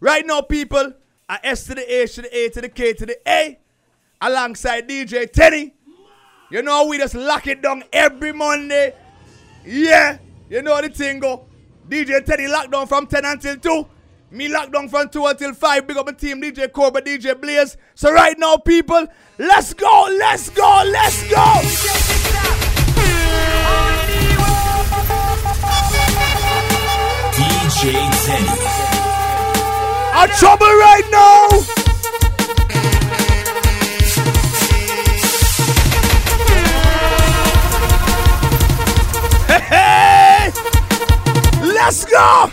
Right now, people, I S to the H to the A to the K to the A, alongside DJ Tenny. You know we just lock it down every Monday. Yeah, you know the thing go. DJ Tenny locked down from 10 until 2. Me locked down from 2 until 5. Big up my team, DJ Cobra, DJ Blaze. So right now, people, let's go, let's go, let's go. DJ Tenny. I'm trouble right now. Hey, hey. Let's go.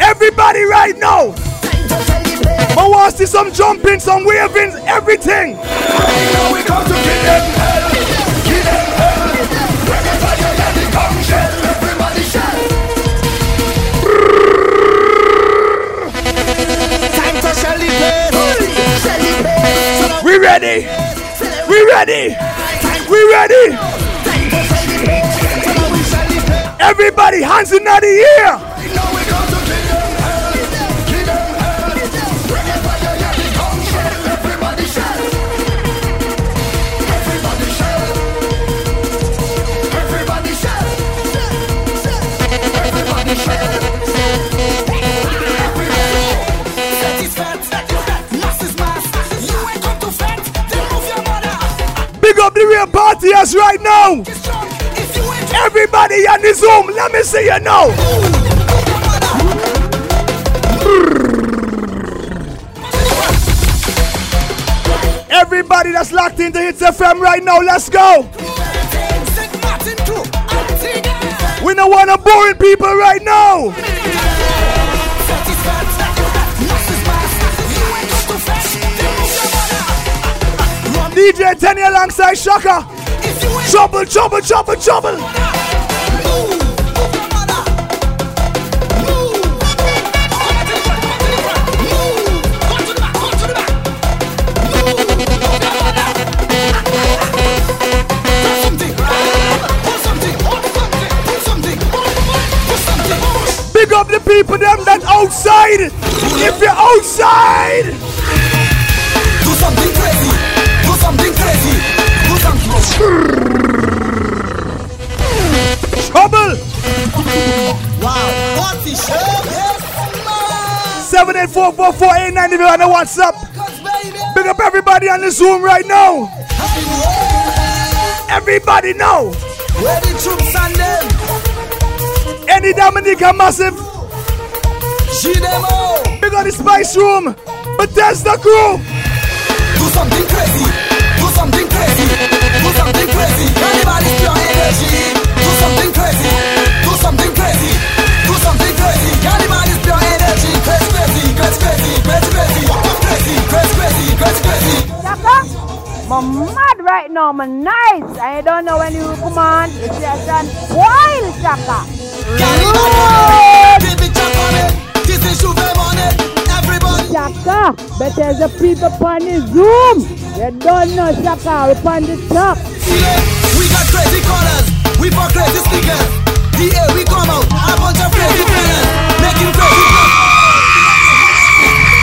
Everybody right now. I want to see some jumping, some waving, everything. Ready. We ready. We ready. Everybody, hands in the air. Up the real partyers right now. Everybody on the Zoom, let me see you now. Everybody that's locked into Hitz FM right now, let's go. We don't want to boring people right now. DJ Tenny alongside Shaka. Trouble, trouble, trouble, trouble. Big up the people outside. If you're outside. 7844489 if you're on the WhatsApp. Big up everybody on the Zoom right now. Everybody know. Year. Where the troops and them. Any Dominica Massive. She all. Big up the Spice Room. Bethesda crew. Do something crazy. Do something crazy. Do something crazy. Everybody's pure energy. I'm mad right now, I'm nice. I don't know when you come on. It's just an wild Shaka. Everybody, on it. This is Juve money. Everybody. Shaka, but there's a people on the Zoom. You don't know Shaka, we on the top. We got crazy colors, we for crazy speakers. The air we come out, a bunch of crazy players, making crazy plans.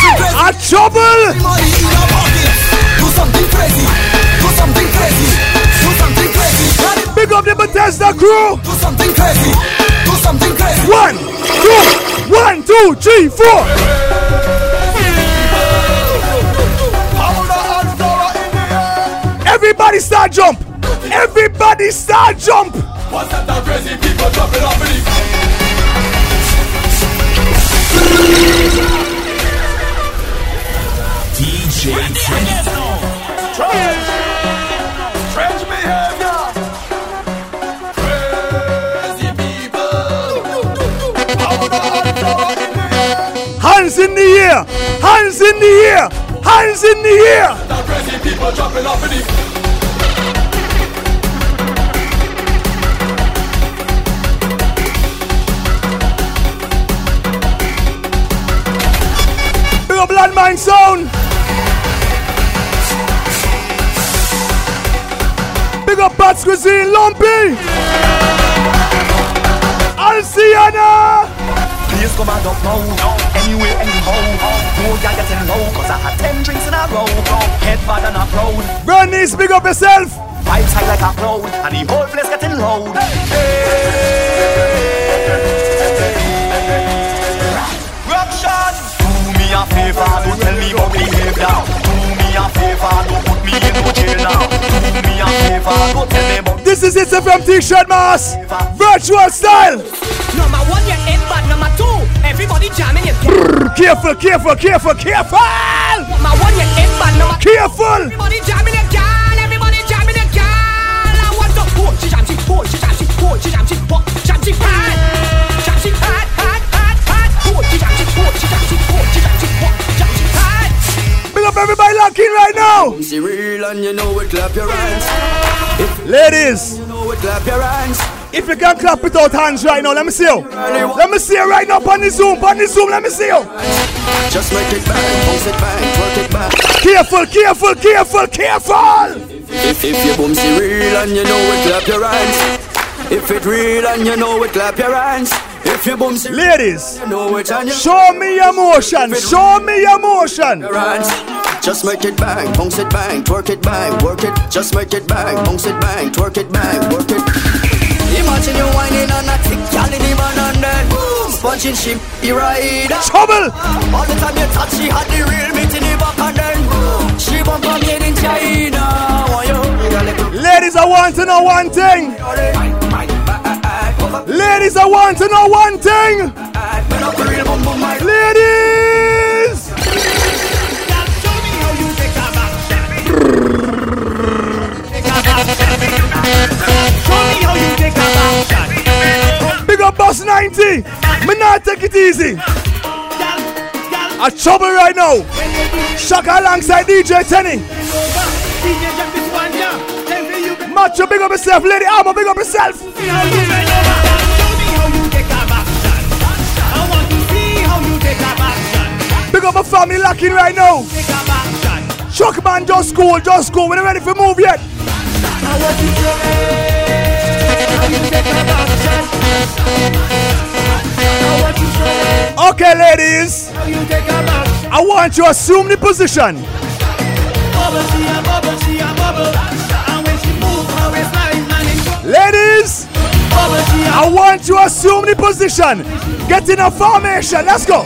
Too crazy A trouble. Crazy, do something crazy, do something crazy. Gotta Big up the Bethesda crew. Do something crazy, do something crazy. One, two, one, two, three, four. Everybody start jump. Everybody start jump. What's that the crazy people jumping off the DJ Tenny. Hands in the air. Hands in the air. Big up landmine sound. Big up Pat's Cuisine Lumpy. Now. Please come and up now. Anyway, anyhow. No, you're getting low. Cause I had 10 drinks in a row. Head bad and a proud. Bernice, big up yourself. Vibes high like a cloud. And the whole place getting loud. Rockshot. Do me a favor. Don't tell me about behavior. Do me a favor. Don't put me in no jail now. Do me a favor. Don't tell me about This is it from T-shirt mass. Virtual style. Number one, Careful, careful, careful, careful. Number one, you're in, but number Careful. everybody jamming it, girl. Everybody jamming it, girl. I want to pull, she jam, she pull, she jam, she pull, she jam, she pull, jam, she pad, jam, she pad, pad, pad, pad, pull, she jam, she pull, she jam, she pull, she jam, she pull, jam, she pad. Big up everybody locked in right now. See real and you know it, clap your hands. Ladies, You know it, clap your hands. If you can clap without hands right now, let me see you. Let me see you right now on the Zoom, on the Zoom, let me see you. Just make it bang, bounce it bang, twerk it back. Careful, careful, careful, careful. If, if you boom see real and you know it, clap your hands. If it real and you know it, clap your hands. If you boom see Ladies, you know it and you show me your motion, show me your motion. Just make it bang, bounce it bang, twerk it bang, work it. Just make it bang, bounce it bang, twerk it bang, work it. Imagine you whining on a thick gal in the man and then sponging she be right. Trouble. All the time you touch, she had the real meat in the back and then she bump from made in China. Ladies, I want to know one thing. Ladies, I want to know one thing. Ladies. Big up Boss 90. Me not take it easy. A trouble right now. Shaka alongside DJ Tenny. Macho, big up yourself. Lady Armor, big up yourself. Big up my family locking right now. Chuck man, just cool, just cool. We not ready for move yet. Okay, ladies. I want you to assume the position. Ladies, I want you to assume the position. Get in a formation. Let's go.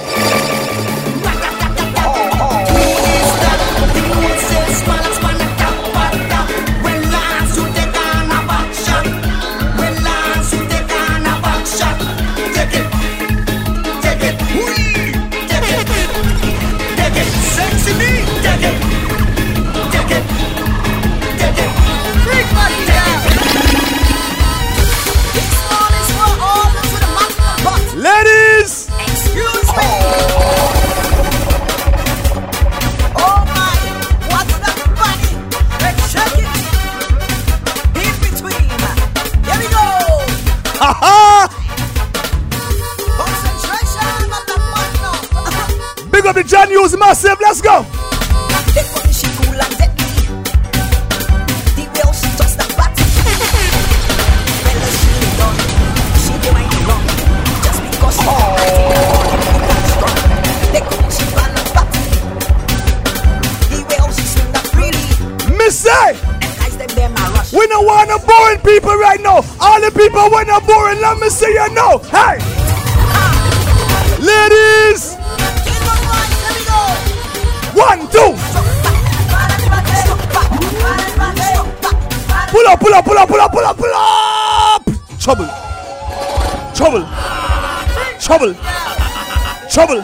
Master but.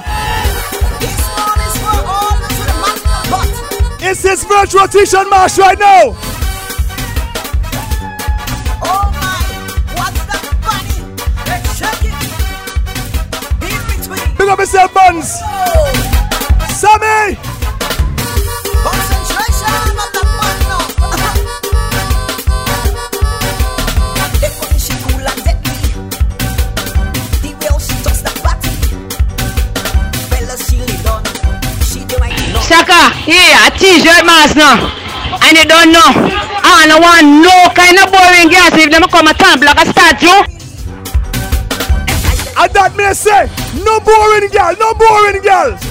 It's this virtual t-shirt march right now. Oh. Big up yourself, buns. Saka, he a t-shirt now. And they don't know. I don't want no kind of boring girls. if them come a time like a statue. And that may say, no boring girl, no boring girls.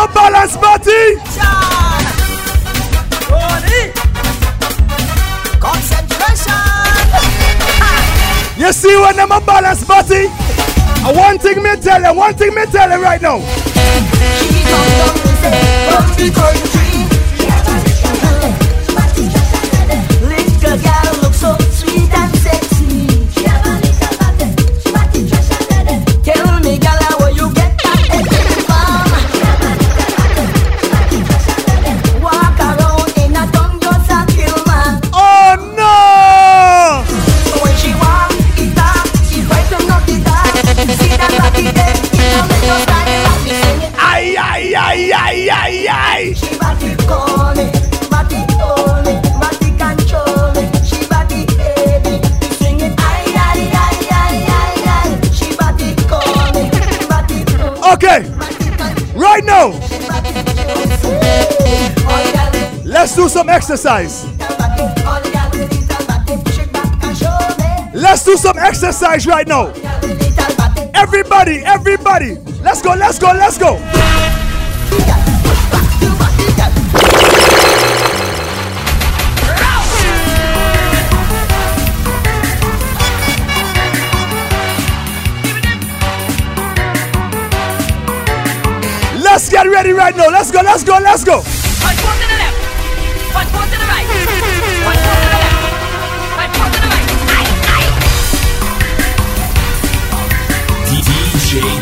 a balance party. Concentration. You see when I'm a balance party. Uh, one thing me tell you, one thing me tell you right now. exercise. Let's do some exercise right now. Everybody, everybody, let's go, let's go, let's go. Let's get ready right now. Let's go, let's go, let's go.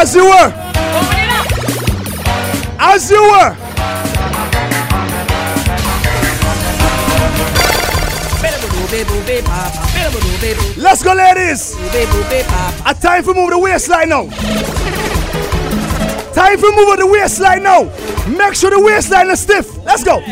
As you were. As you were. Let's go, ladies. A time for move the waistline now. Time for move the waistline now. Make sure the waistline is stiff. Let's go.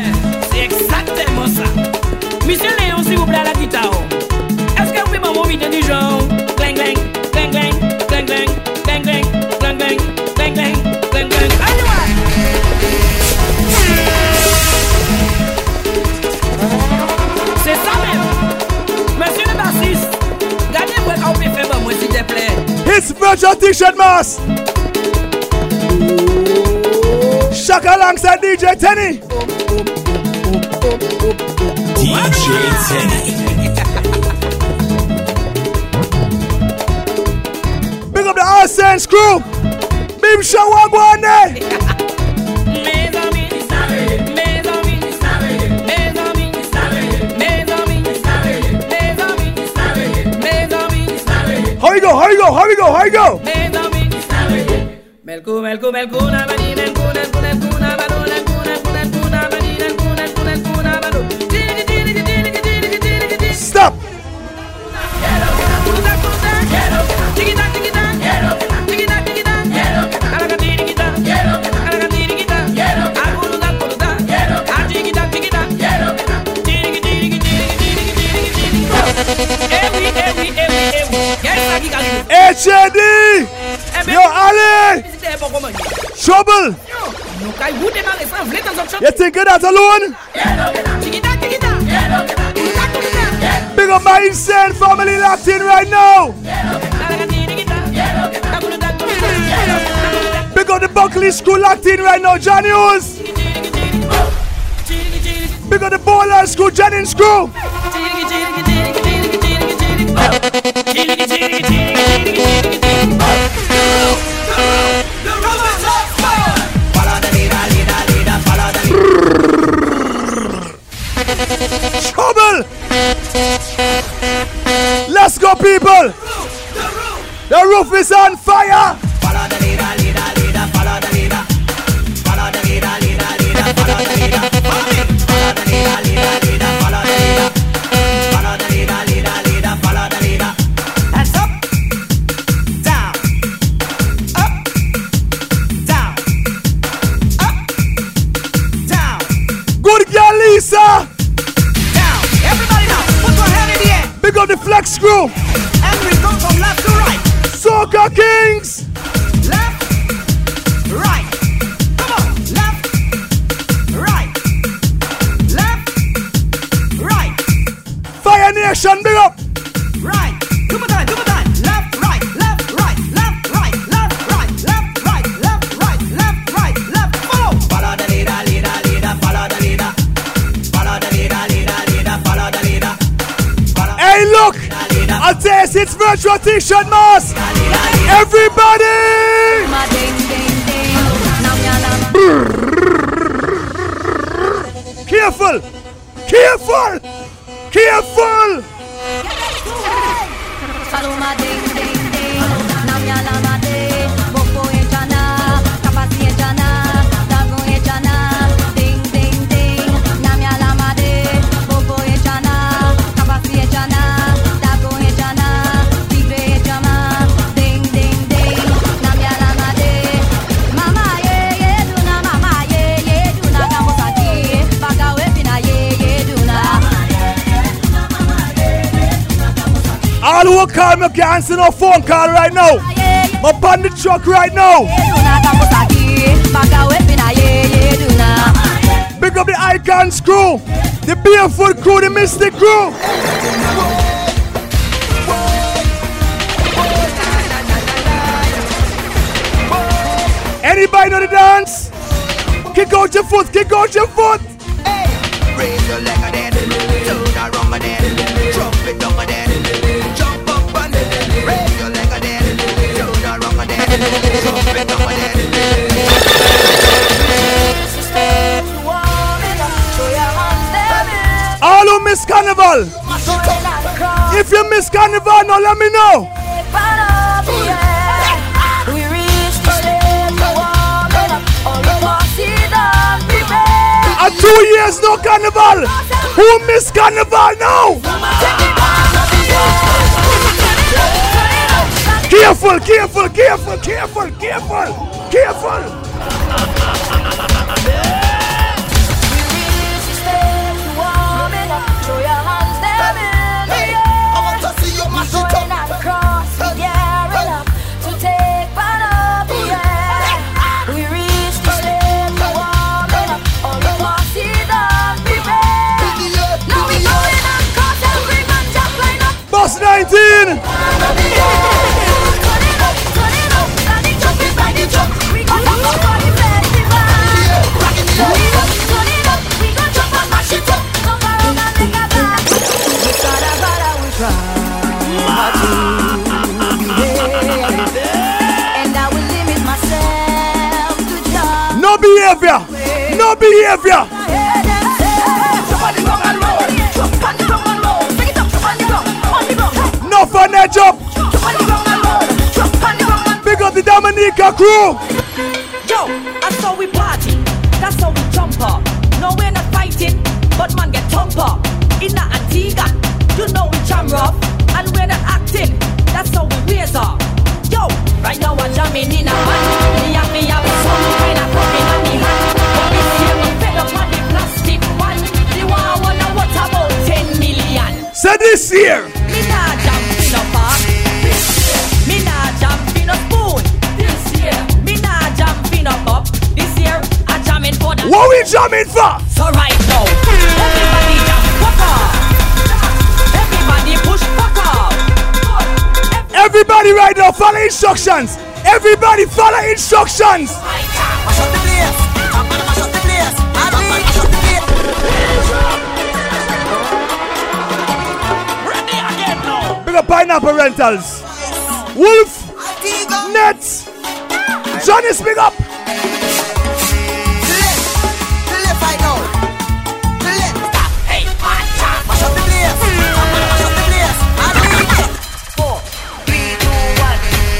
It's Virgin T-shirt Mass. Shaka alongside DJ Tenny. DJ Tenny. Essence Group. Bimsha Wagwane. Hurry go, you go, hurry go, go. Melku, melku, melku, na mani, melku, melku, melku, na melku, melku, melku, na melku, melku, melku, na. Stop. Etchedi! Yo, allez! Trouble! You thinking that alone? Big up my insane family Latin right now! Big up the Buckley School Latin right now, Johnny Big up the Bowler School, Jennings School! People. The roof is on fire. The flex crew. And we go from left to right. Soca Kings. Left, right. Come on. Left, right. Left, right. Fire Nation, big up. It's virtual t-shirt mask. Everybody. Careful. Careful. Careful. Call me can't answer no phone call right now. I'm on the truck right now. Big up the Icons crew, the Barefoot crew, the Mystic crew. Anybody know the dance? Kick out your foot, kick out your foot. Carnival. If you miss carnival, now let me know. A two years no carnival. Who miss carnival now? Careful, careful, careful, careful, careful, careful. Behavior. No behavior. No fun up. Big up the Dominica crew. Yo, that's how we party. That's how we jump up. No, we're not fighting, but man get thump up. In a Antigua, you know we jam rough, and we're not acting. That's how we raise up. Yo, right now I'm jamming in a man. Say this year. Me jump in a park. Me jump in a spoon. This year. Me jump in a cup. This year I What we jamming for? So right now, everybody just fuck off. Everybody push fuck off. Everybody right now, follow instructions. Everybody follow instructions.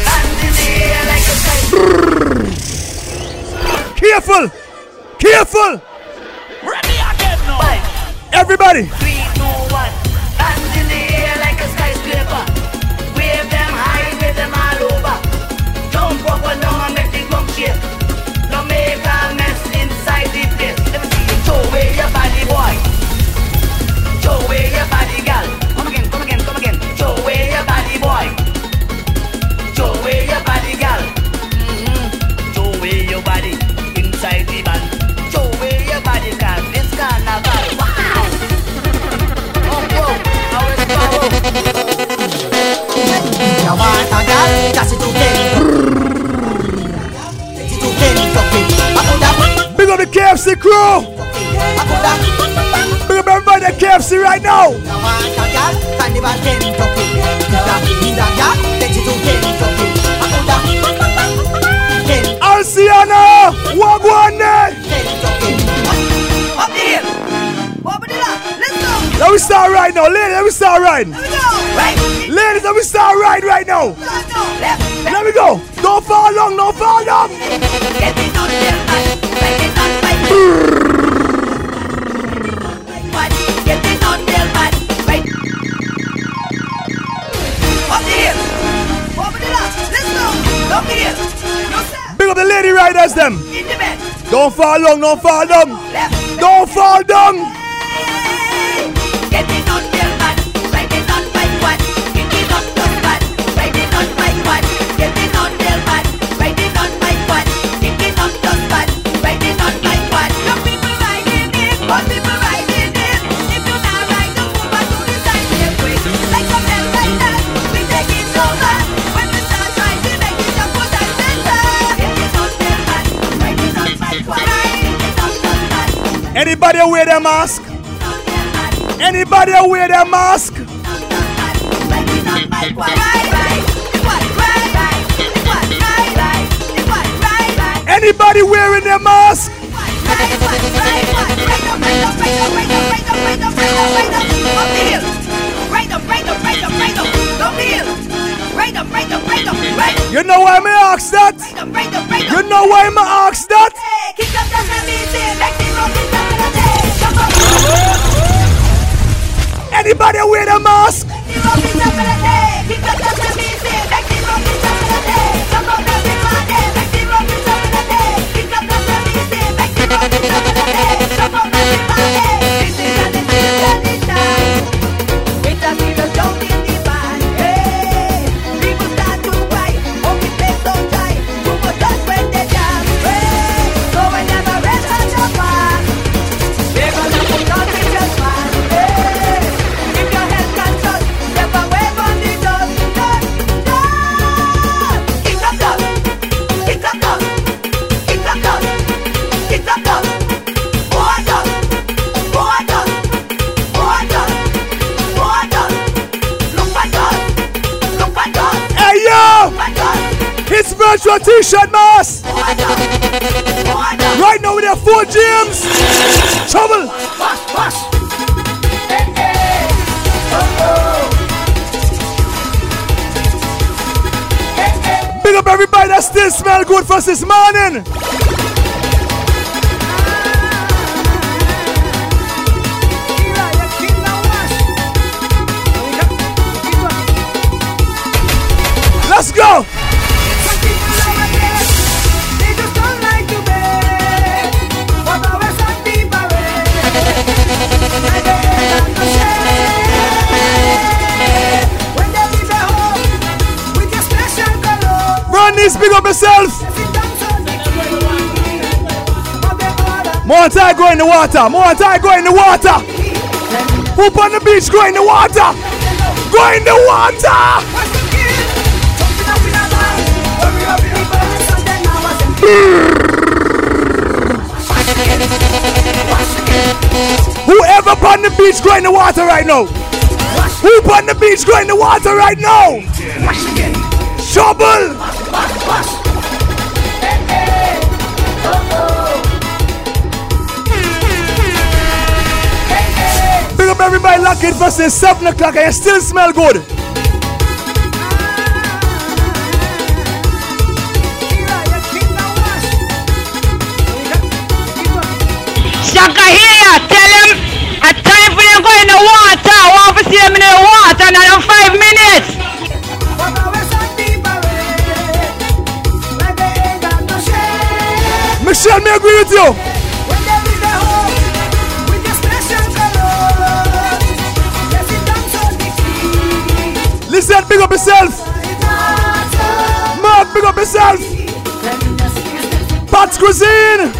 Hands in the air like a kite. Careful, careful. Ready again now. Five, Everybody, You want a girl? Just it to Kentucky. Take it to Kentucky. I put that. big up the KFC crew. I put that. Big up everybody at KFC right now. You want Let me start right now, ladies. Let me start right. Let me go. Ladies, let me start right right now. Let me go. Don't fall long, don't fall long. Get it on there, man. Right it on my What? On there, man. Right. Up the hill. Over the lap. Let's go. Up the hill. Big up the lady riders them. In the bed. Don't fall long, don't fall down. Don't fall down. Anybody wear their mask? Anybody wear their mask? Anybody wearing their mask? You know why me ask that? You know why me ask that? Anybody wear a mask? It's t-shirt dust. Right now with their four James! Trouble! Big up everybody that still smell good for this morning! This, big up yourself! More time go in the water. More time go in the water. Whoop on the beach, go in the water. Go in the water. Whoever on the beach, go in the water right now. Whoop on the beach, go in the water right now. Trouble. Big up everybody locked in for since 7 o'clock and you still smell good. Shaka here, tell him a time for them go in the water. I want to see them in the water in another five minutes. Michelle, me agree with you. Listen, big up yourself. Mark, big up yourself. Pat's Cuisine.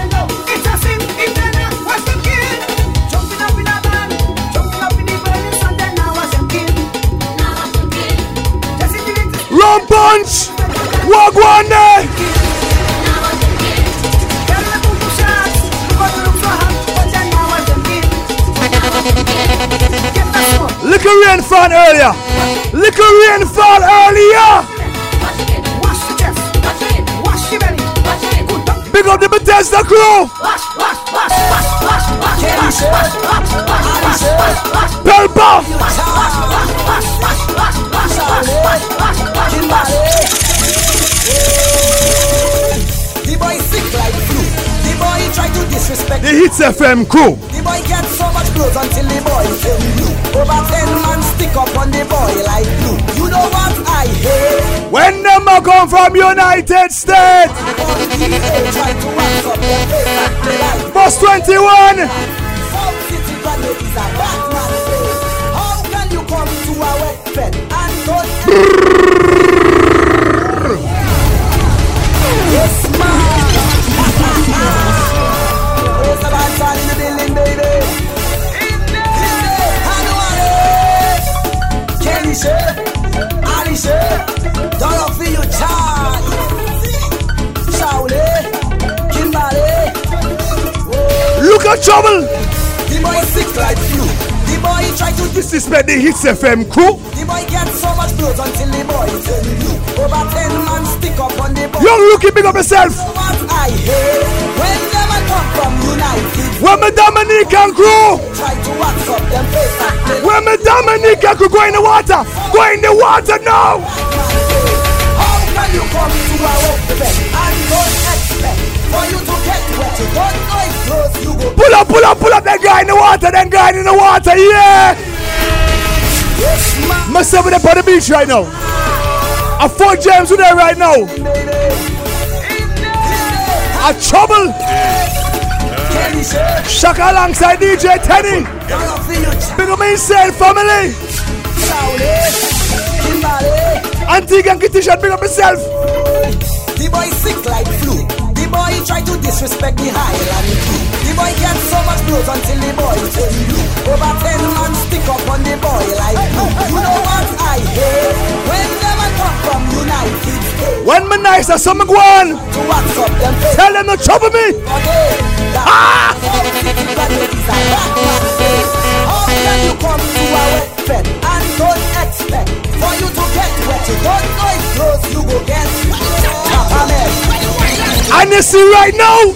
Rum Punch. Walk one Little rain fall earlier. Little rain fall earlier. Big up the Bethesda crew. Pelpa. The boy sick like flu. The boy try to disrespect. The Hitz FM crew. The boy get so much blows until the boy turn blue. Over ten stick up on the boy like glue. You know what I hate? When them a come from United States. On the try to wax up their face and play like Bus 21. South City Granite is a Batman face. How can you come to a wet and don't Hanuale. Kenny Shea. Ali Shea. Dollar for you, Charlie. Shaolin. Kimberly. Look at trouble. The boy sick like flu. The boy try to Disrespect the Hitz FM crew. The boy get so much blows until the boy turn blue. Over ten man stick up on the boy. Young rookie, big up yourself. What I hate when When my Dominican crew. Try to wax up them face and When crew go in the water. Go in the water now. How can you come to bed and don't expect for you to get wet? Don't close, you go. Pull up, pull up, pull up. That guy in the water. That guy in the water. Yeah. Yes, them on the beach right now. I four James with there right now. A trouble. Shaka alongside DJ Tenny. Big up my insane family. Antigua and Kitisha, big up yourself. The boy sick like flu. The boy try to disrespect the. The boy so much blows until the boy. Over ten man stick up on the boy like. You know what I hate? When When me nice, I saw me go to wax up them face Tell them to trouble me. Ah! South City Granite is a Batman face. How can you come to a wet bed and don't expect for you to get wet? You don't know it's close, you go get man. And you see right now,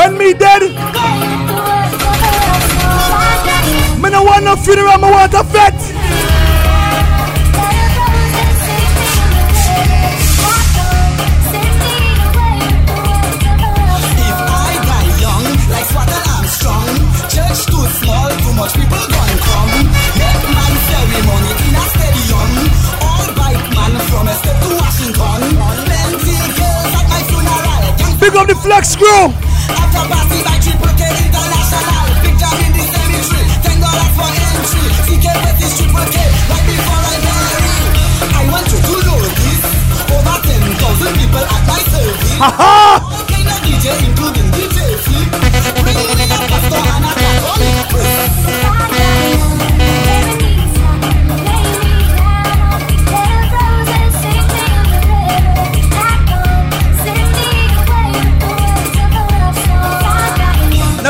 When me dead, me no want no funeral, me want a fete. I die young, like Swatter Armstrong, church too small, too much people gone come. Make man ceremony in a stadium. All bike man from a step to Washington. Plenty girls at my funeral. Young Big up the flex crew. After party by Triple K International. Picture in the cemetery. Ten dollars for entry. CK with is Triple K. Right before I marry. I want you to know this. Over ten thousand people at my service. All kind of DJ, including DJ Flip. Bring me a pastor and a priest.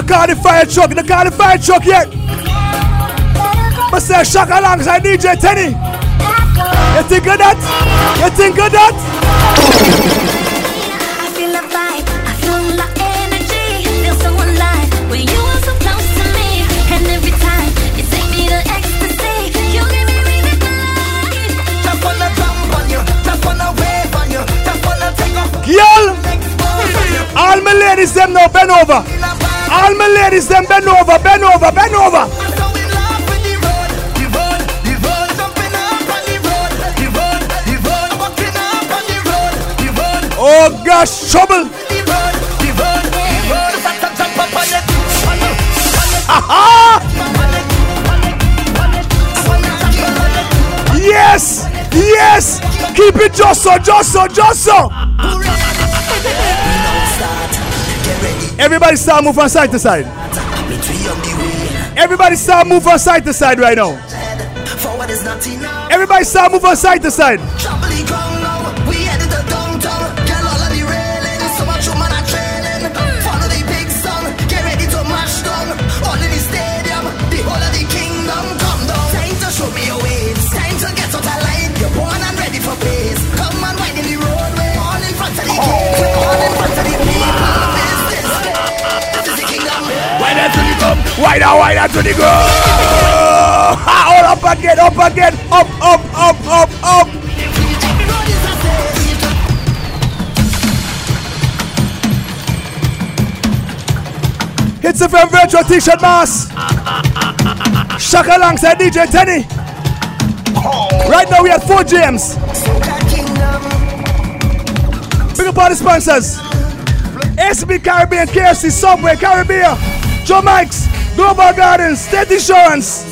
No call the fire truck, no call the fire truck yet. But say Shaka alongside DJ Tenny. You think of that? You think of that? I feel a vibe, I feel my energy, feel so alive when you are so close to me. And every time you take me to ecstasy, you give me reason for life. Just wanna jump on you, just wanna wave on you, just wanna take off Girl, expose on you. all my ladies them now bend over. All my ladies them bend over, bend over, bend over. Oh gosh, trouble. Aha! Yes, yes. Keep it just so, just so, just so. Everybody start move from side to side. Everybody start move from side to side right now. Everybody start move from side to side. Why not? Why not to the? Ha, All up again, up again, up, up, up, up, up. Is a from Virtual T-shirt mas. Shaka alongside DJ Tenny. Right now we have Fort James. Big up all the sponsors. ACB Caribbean, KFC, Subway, Caribbean, Joe Mike's, Global Gardens, State Insurance,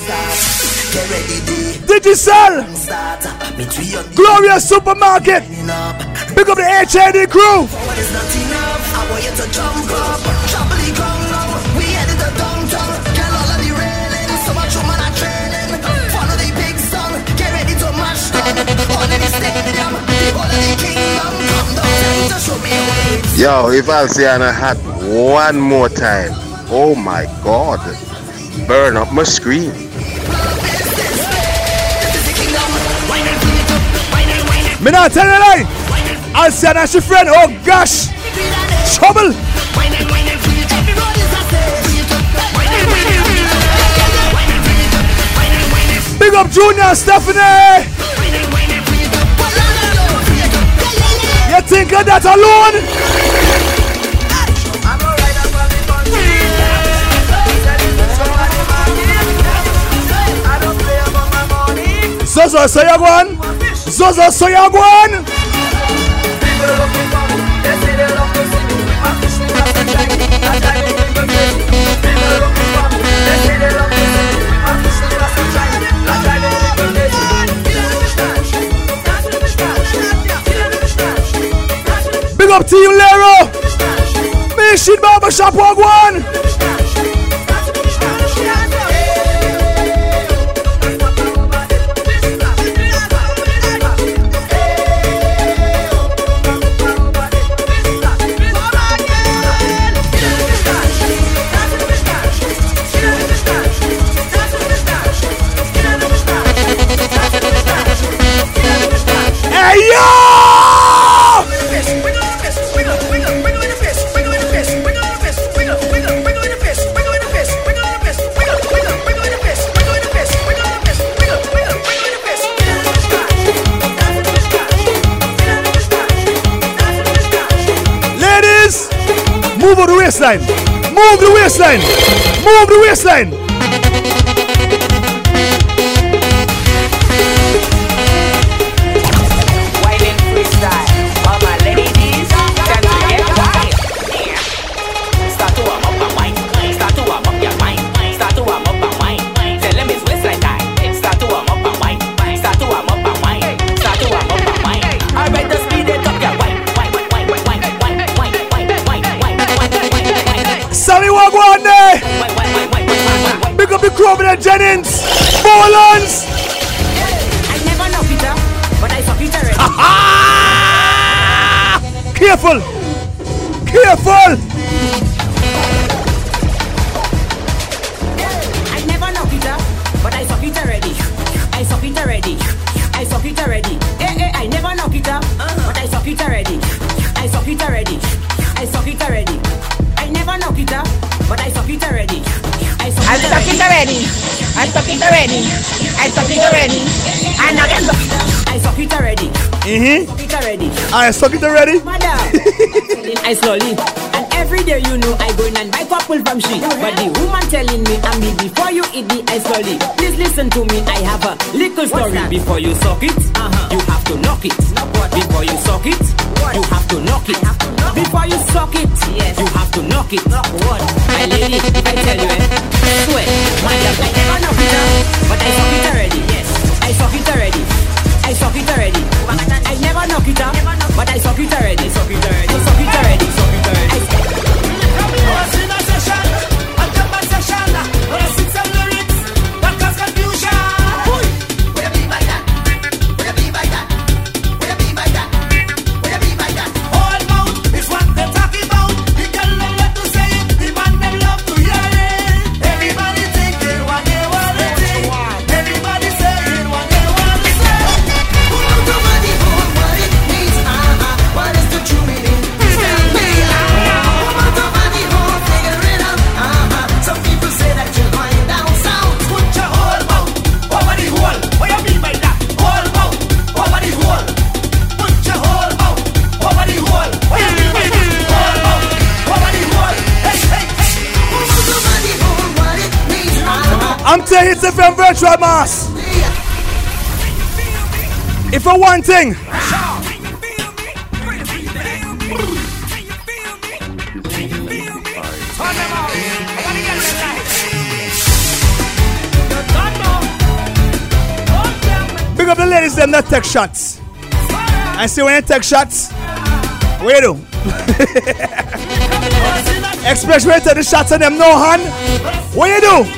Digicel, Glorious Supermarket. up. Big up the HID crew. Yo, if Alciana had one more time, oh my god, burn up my screen. Me not tell a lie. I'll say that's your friend. Oh gosh. Trouble. Big up Junior Stephanie. You think of that alone? Zozo, so you? Zozo, so you? Big up Team Lero. Mission Barbershop Wagwan. Waistline. Move the waistline. Move the waistline. I suck it already. Madam, I slowly. And every day you know I go in and buy couple from she. But the woman telling me I'm me before you eat the I slowly. Please listen to me, I have a little story. Before you suck it, uh-huh. you have to knock it. What? Before you suck it, you have to knock it. Before you suck it, you have to knock it. My lady, if I tell you, eh, swear, madam, I never knock it down, but I suck it already. Yes, I suck it already. I suck it already. I never knock it up, but I suck it already. I suck it already. Suck it already. Suck it already. Hitz FM Virtual Mas. If for one thing, big up the ladies them that take shots. I see when you take shots, what you do? Especially when you take the shots and them no hand, what you do?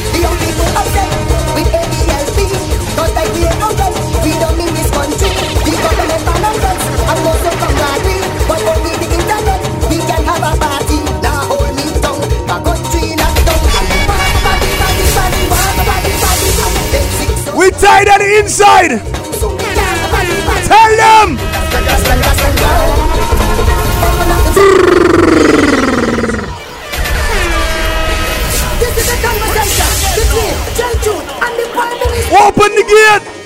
outside and inside. Tell them. Open the gate.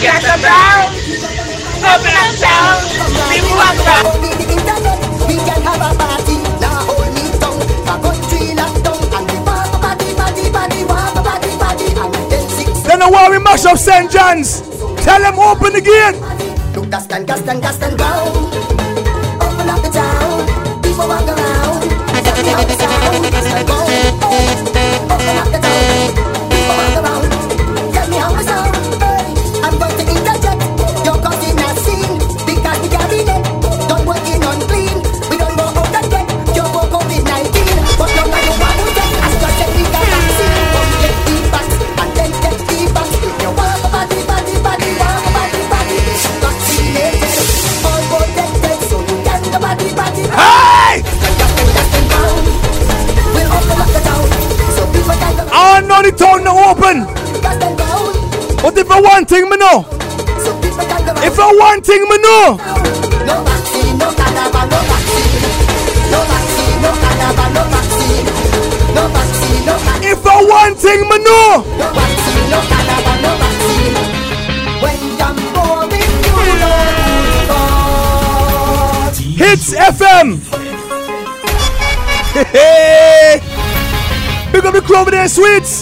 Get them! Then I We can have a party. Hold me down. My country. And party, party, party, party, party, And. Then the war mash St. John's. Tell them open again. Look, that's done, that's go. Know, if I one thing me know, No vaccine, no cadaver, no vaccine. No vaccine, no cadaver, no vaccine. No vaccine, no cadaver, if I one thing me know, no vaccine, no cadaver, no vaccine. When you're boring, you know. Hitz FM. Hey, Big up the crew over there, sweets.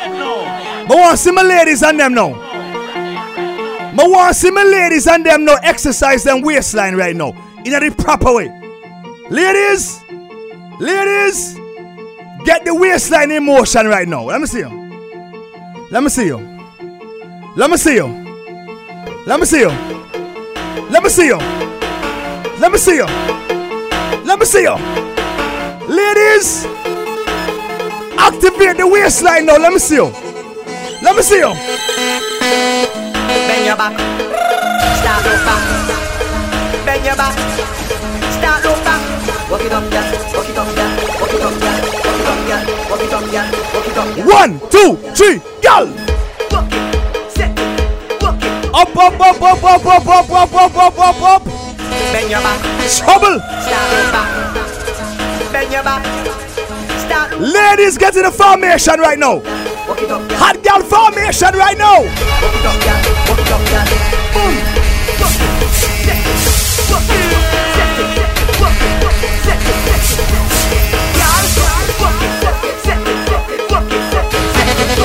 Want see my ladies and them now. I want see my ladies and them now exercise them waistline right now in a proper way. Ladies, ladies, get the waistline in motion right now. Let me see you. Let me see you. Let me see you. Let me see you. Let me see you. Let me see you. Let me see you. Ladies, activate the waistline now. Let me see you. Let me see you. Bend your back. Start look back. Bend your back. Start look back. Walk it up, girl. Walk it up, girl. Walk it up, girl. Walk it up, girl. Walk it up, girl. Walk it up. One, two, three, go! Walk it. Set it. Walk it. Up, up, up, up, up, up, up, up, up, up, up, up. Bend your back. Trouble. Start look back. Bend your back. Start look. Ladies, get in the formation right now. Hot girl formation right now.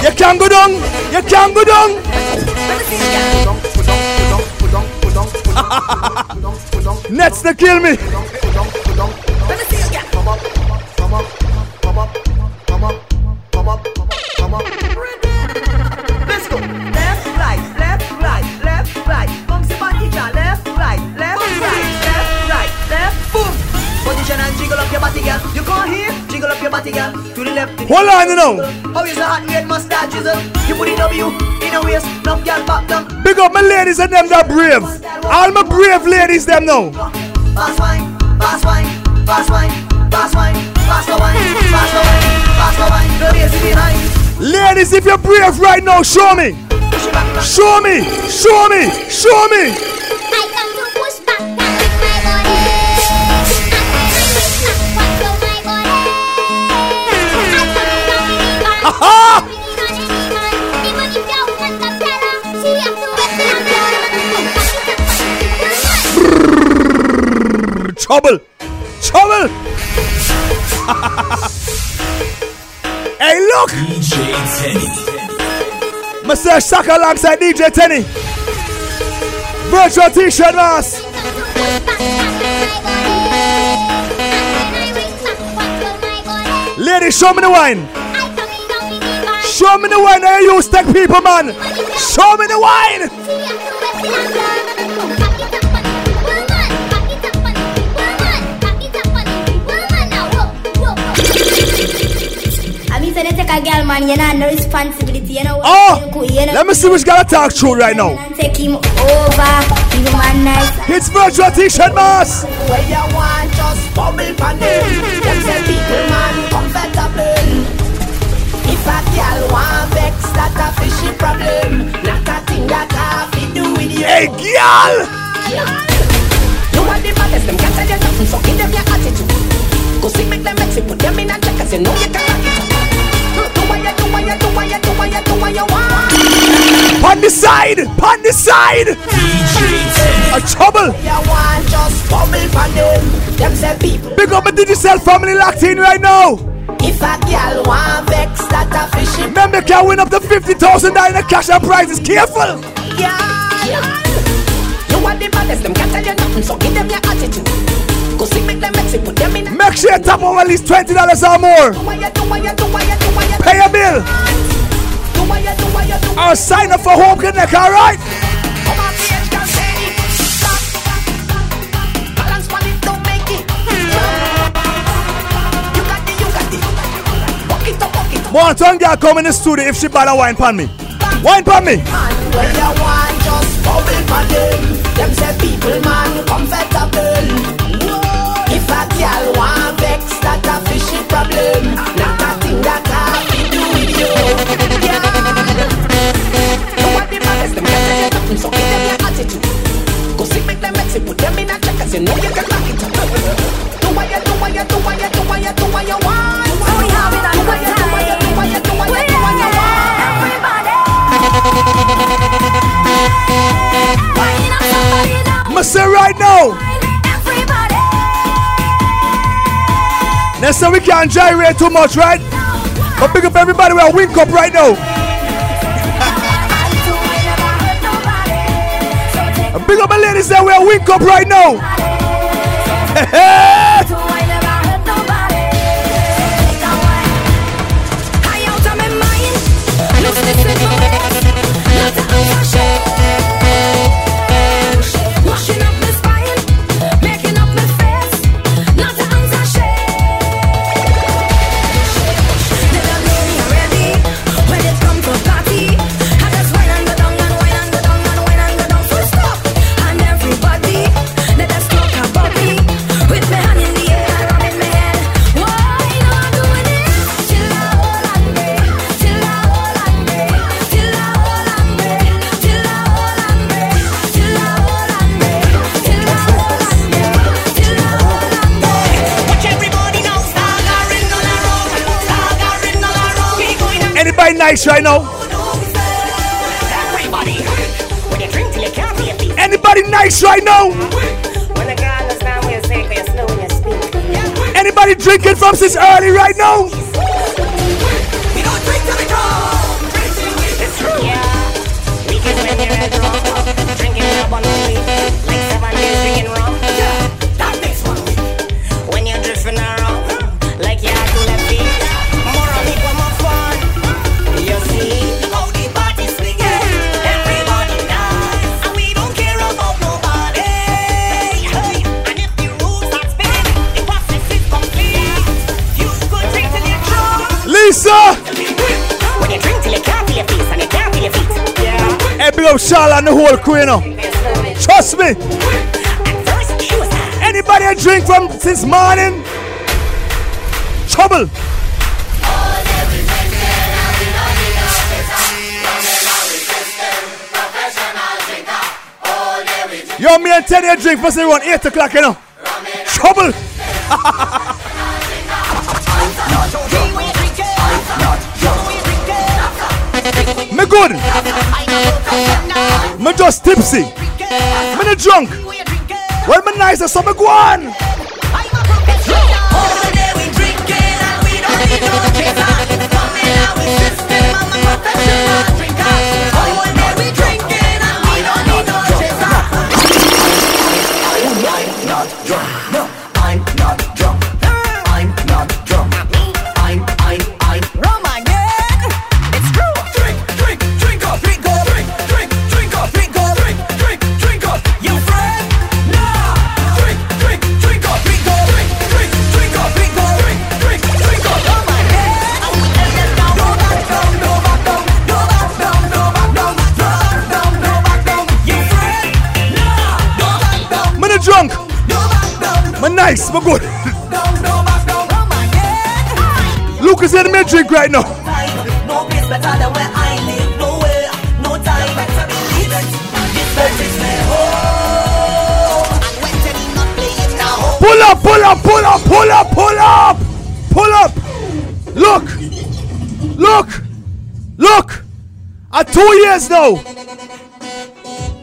You can't go down, you can't go down. Let's to kill me. Jiggle up your body, girl. To the left. Hold on, you know. How is the hot red mustache chisel? You put it W in a waist, enough girl back down. Big up my ladies and them that brave. All my brave ladies them now. Fast wine, fast wine, fast wine, fast wine, fast wine, fast wine, fast wine. No lazy behind. Ladies, if you're brave right now, show me. Push it back, back. Show me. Show me. Show me. Trouble. Trouble. hey, look. DJ Tenny. Mr. Shaka alongside DJ Tenny. Virtual t-shirt mask. Ladies, show me the wine. Show me the wine. Hey, you stack people, man. Show me the wine. I they take a girl, man, you know, no responsibility, you know. Oh, you know, let me see which gotta talk true right now. Take him over, give him a nice. It's virtual t-shirt mask. Where you want just bubble pan them. Them say people man comfortable. If a girl want vex, that a fishy problem. Not a thing that have to do with you. Hey, girl. You are the baddest, them can't tell you nothing, so give them your attitude. Go see, make them vex it, put them in a check, cause you know you can want. On the side. On the side. A trouble. You want just bubble pan them. People. Big up my digital family locked in right now. If a girl want vex, that a fishy Remember, can win up to $50,000 in cash and prizes. Careful. girl. You are the baddest, them can't tell you nothing, so give them your attitude make sure you top over at least twenty dollars or more. Pay a bill. I'll sign up for Home Connect, alright? One tongue girl come in the studio if she buy a wine pan me. Wine pan me. Man, when you wine, just bubble for them. Them say people man comfortable. Problem. Not a thing that I can do with you. Girl, you want the baddest, them can't tell you nothing, so give them your attitude. Go see, make them mix put them in a check, 'cause you know you can rock it up. Do what you do, what you do, what you do, what you do, what you want. You do, what you do, what you want. I'ma say right now. Next time we can't gyrate too much, right? But pick up everybody a wink up right now. Big up my ladies that wear wink up right now. nice right now? everybody. When you drink till you can't feel your feet. Anybody nice right now? When the girl is down, you say, you slow when you speak. Anybody drinking from since early right now? We up Charlotte and the whole you know. Trust me. Anybody a drink from since morning? Trouble. Yo, me and Teddy drink first around 8 o'clock, you know. Trouble. Me good. Just tipsy. Me not drunk. Well, me nice, so me go on. Me nice, me good. Lucas in me drink right now. My Pull up, pull up, pull up, pull up, pull up, pull up. Look, look, look. At two years now.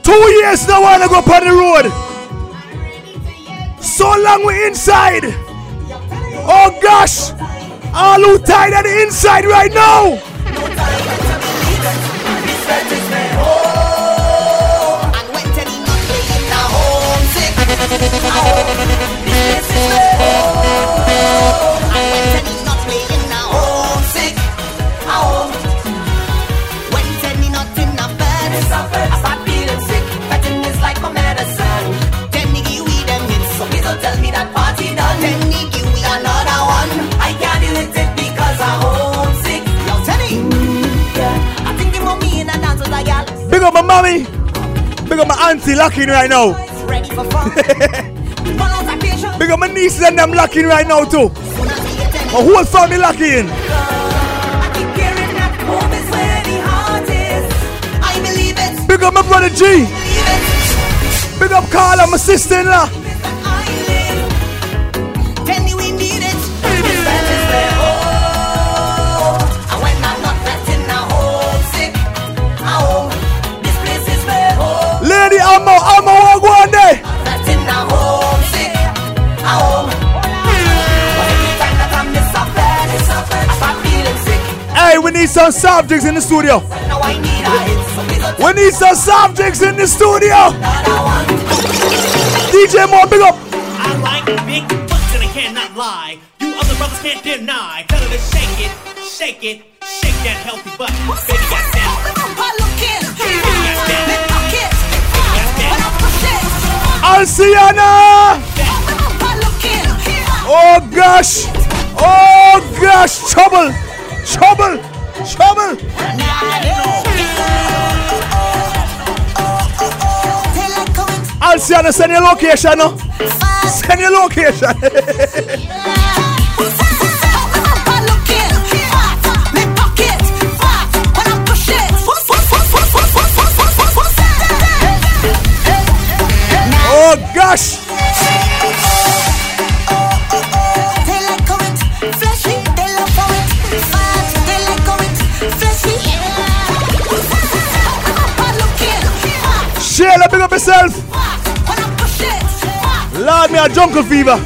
Two years now I wanna go on the road. Long we inside. Oh gosh. All who tied at the inside right now. Auntie locking right now. Ready for fun. One out of patient. Big up my nieces and them locking right now too. My whole family locking. I keep hearing that home is where the heart is. I believe it. Big up my brother G. Big up Carla, my sister-in-law. Need some soft drinks in the studio. Now I need a hit. So we need some soft drinks in the studio. DJ Mo, big up. I like big butts and I cannot lie. You other brothers can't deny. Tell her to shake it, shake it, shake that healthy butt. Baby got that. Alciana. Oh gosh. Oh gosh. Trouble. Trouble. Trouble. Alciana, send your location. Send your location. Up yourself. Lord, me a jungle fever.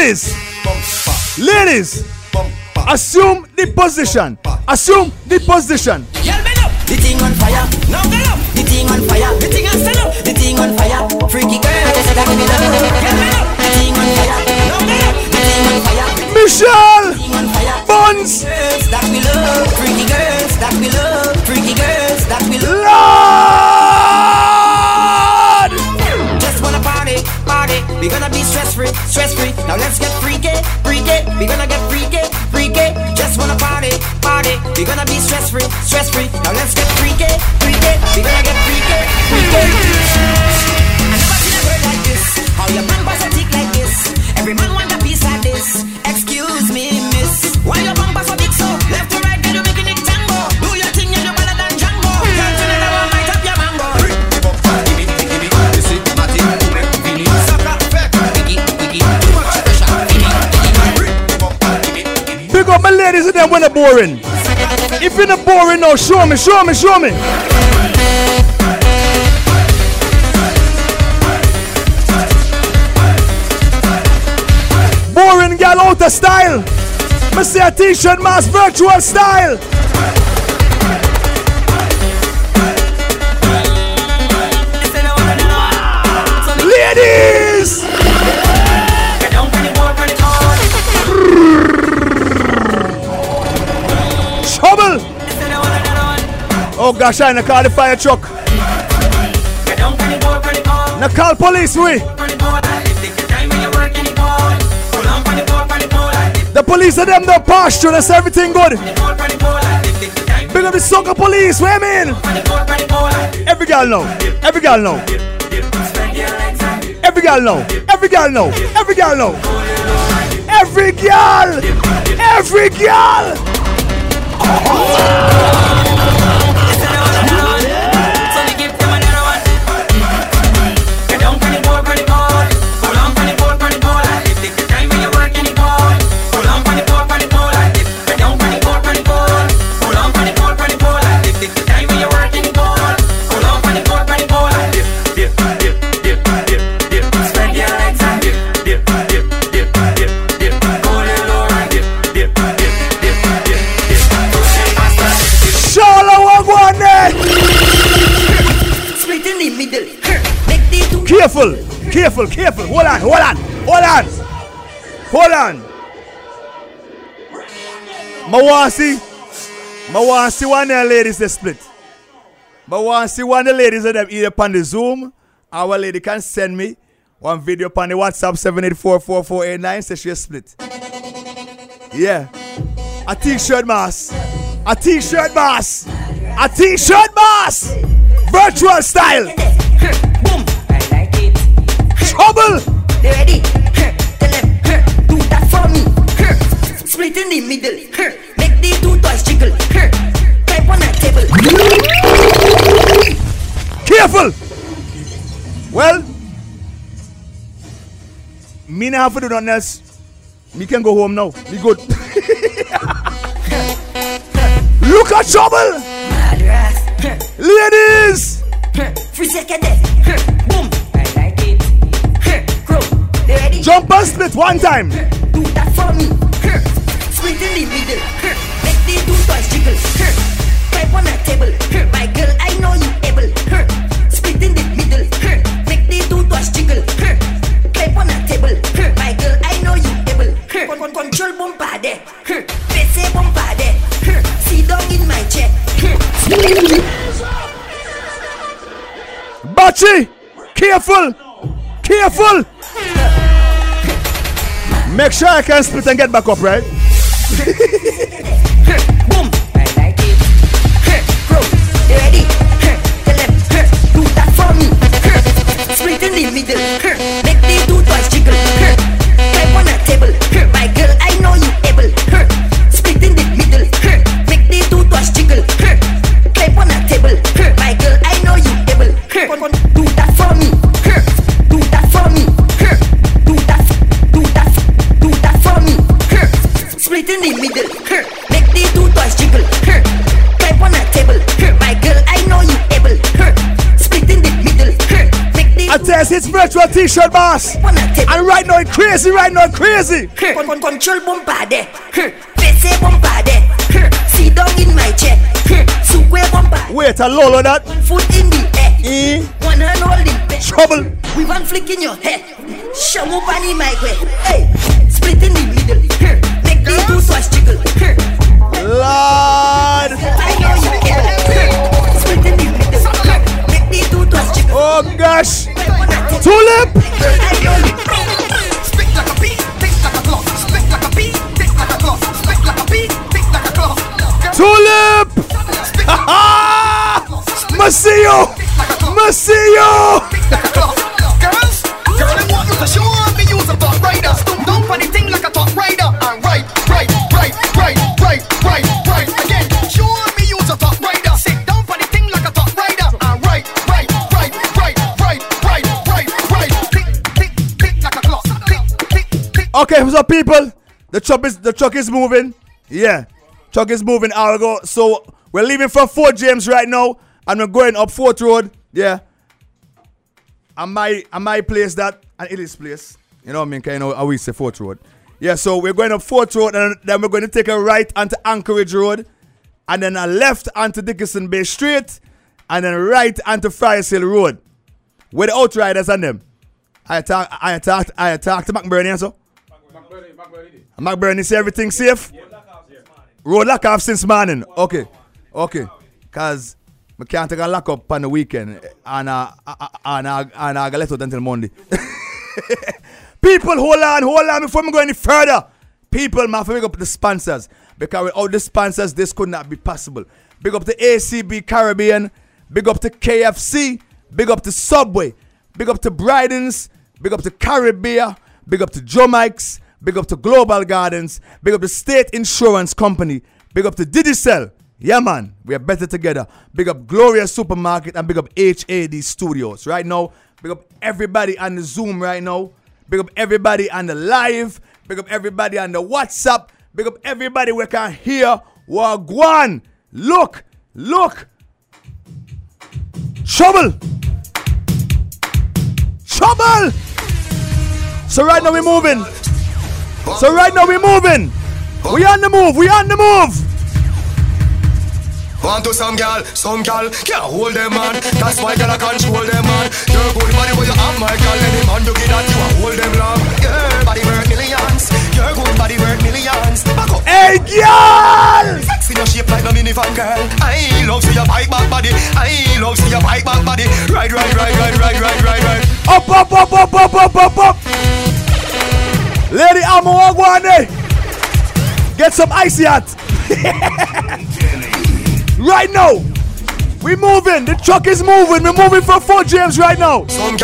Ladies, ladies, assume the position. Assume the position. Y'all bend up. The thing on fire, Now get up. the thing on fire, The thing I stand up. the thing on fire, freaky girls, that me love. Get bend up. The thing on fire, Now get up. the thing on fire, Michelle. Buns. Girls that we love, freaky girls that we love, freaky girls that we love. We gonna get freaky, freaky. Just wanna party, party. We gonna be stress free, stress free. Now let's get freaky, freaky. We gonna get freaky, freaky. Ladies and them when they're boring. If you're not boring now, show me, show me, show me. Boring gal out of style. Me see a t-shirt mas virtual style. Oh gosh, I call the fire truck. Now call police, we. The police are them, the posture, that's everything good. Big up the soccer police, where mean? Every girl know, every girl know. Every girl know, every girl know, every girl know. Every girl, every girl. Careful, careful. Hold on, hold on, hold on. Hold on. I want to see. I want to see one of the ladies they split. But I want to see one of the ladies them either upon the Zoom, our lady can send me one video upon the WhatsApp 7844489 say she split. Yeah. A t-shirt mask. A t-shirt mask. A t-shirt mask. Virtual style. Boom. I like it. Trouble. They ready? Tell them, do that for me. Split in the middle. Make the two toys jiggle. Type on a table. Careful. Well, me not have to do nothing else. Me can go home now. Me good. Look at trouble. Ladies. Free second Boom. Ready? Jump and split one time. Do that for me. Split in the middle. Make the two toys jiggle. Type on a table. My girl, I know you able. Split in the middle. Make the two toys jiggle. Type on a table. My girl, I know you able. Huh, con- con- Control bumper there. Huh, PC bumper there. Huh, Sit down in my chair. Bachi. Careful. Careful. Make sure I can split and get back up, right? Boom. I like it. You ready? Do that for me. Split in the middle. Make jiggle. On a table. My girl, I know you able. Split in the middle. Make jiggle. On a table. My girl, I know you able. In the middle. Huh, Make the two toys jiggle. Huh, Type on a table. Huh, My girl, I know you able. Split in the middle. Huh, Make the I tell it's virtual t-shirt boss. on a table. And right now it's crazy, right now it's crazy. Huh, con- con- Control. Huh, PC bumper there. Huh, Sit down in my chair. Huh, Sukwe bumper. Wait, a lolo that. Foot in the air. Eh? One hand holding. Trouble. We one flick in your head. Show up on the mic way. Hey, split in the middle. Huh, Make the two toys jiggle. Huh, Lord. I know you able. Huh, in the middle. Make the two toys. Oh gosh. Type on a table. Tulip. I know you. Spit like a bee, tick like a clock. Spit like a bee, tick like a clock. Spit like a bee, tick like a clock. Tulip. Spit Ha ha. Masio. Masio. Okay, so people, the truck is the truck is moving. Yeah, truck is moving. I'll. So we're leaving from Fort James right now, and we're going up Fort Road. Yeah. I might I might place that and Illy's place. You know what I mean? 'Cause you know how we say Fort Road. Yeah, so we're going up Fort Road, and then we're going to take a right onto Anchorage Road, and then a left onto Dickinson Bay Street, and then right onto Friars Hill Road. With outriders on them. I talk I talked I talked to McBurney and so. McBurney say everything safe? Road lock off since morning. Okay. Okay. Cause I can't take a lock up on the weekend and uh, uh, and uh, and I let out until Monday. People, hold on, hold on before we go any further. People, man, big up the sponsors. Because without the sponsors, this could not be possible. Big up to ACB Caribbean. Big up to KFC. Big up to Subway. Big up to Bryden's. Big up to Caribbean. Big up to Joe Mike's. Big up to Global Gardens. Big up to State Insurance Company. Big up to Digicel. Yeah, man, we are better together. Big up Gloria Supermarket and big up HAD Studios. Right now, big up everybody on the Zoom right now. Big up everybody on the live. Big up everybody on the WhatsApp. Big up everybody we can hear. Wagwan. Look, look. Trouble. Trouble. So right now we're moving. So right now we're moving. We on the move. We on the move. Want to some gal, some gal can't hold them man. That's why gal I control them man. Your good body where you have my gal, any man get that you a hold them long. Your body worth millions. Your good body worth millions. Back up. Hey, girl! Sexy no shape like no minivan girl. I love see your bike back body. I love see your bike back body. Ride, ride, ride, ride, ride, ride, ride, ride. Up, up, up, up, up, up, up, up. Lady Amo Wagwane. Get some icy hot. right now. We moving. The truck is moving. We're moving for Fort James right now. Some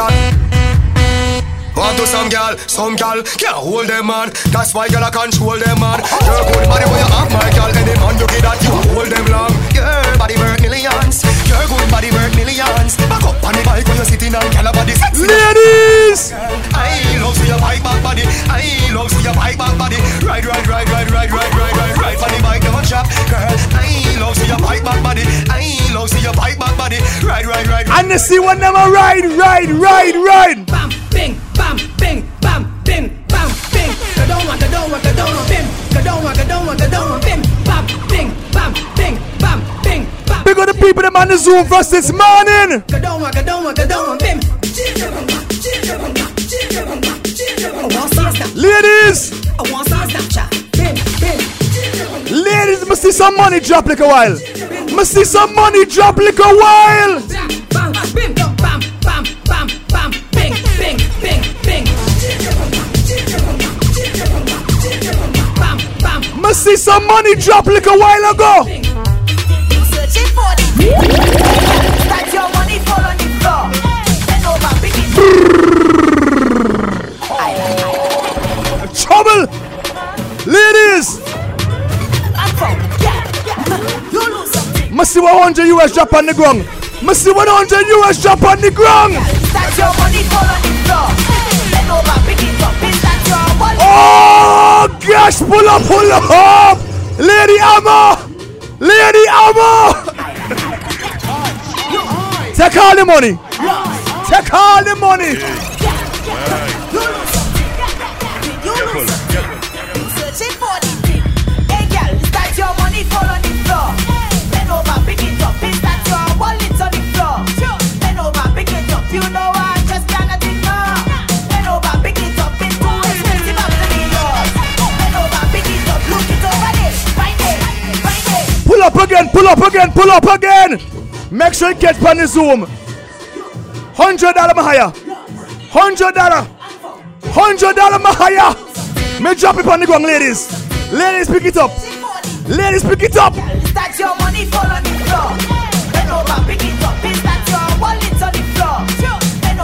Want to some gal, some gal can't hold them man. That's why gal I control them man. Your good body where you have my gal, any man you get that you hold them long. Your body worth millions. Your good body worth millions. Back up on the bike when you're sitting on gal body sexy. Ladies! I love see your bike back body. I love see your bike back body. Ride, ride, ride, ride, ride, ride, ride, ride, ride. On the bike never chop, girl. I love see your bike back body. I love see your bike back body. Ride, ride, ride. And you see one them a ride, ride, ride, ride. Bam, bing, bam, bing, bam, bing, bam, bing. Down, go down, go down, bim. Go down, go down, go down, bim. Bam, bing, bam, bing, bam, bing, bam. Big up the people them on the Zoom for us this morning. Go down, go down, go down, bim. I want some snap, Ladies! I want some Snapchat. Bim, bim. Ladies, must see some money drop like a while. Must see some money drop like a while. Bam, bam, bam, bam, bam, bam, bam, bing, bing, bing, bing. see some money drop like a while ago. Trouble, ladies. Must see 100 US drop on the ground. Must see 100 US drop on the ground. Oh gosh, pull up, pull up. Lady Amma. Lady Amma. Take all the money. Take all the money. Searching for the thing. Hey, girl, start your money fall up again, pull up again, pull up again. Make sure you catch on the Zoom. Hundred dollar higher. Hundred dollar. Hundred dollar higher. Me drop it on the ground, ladies. Ladies, pick it up. Ladies, pick it up. Start your money fall on the floor. Over, pick it up. Is that your wallet on the floor?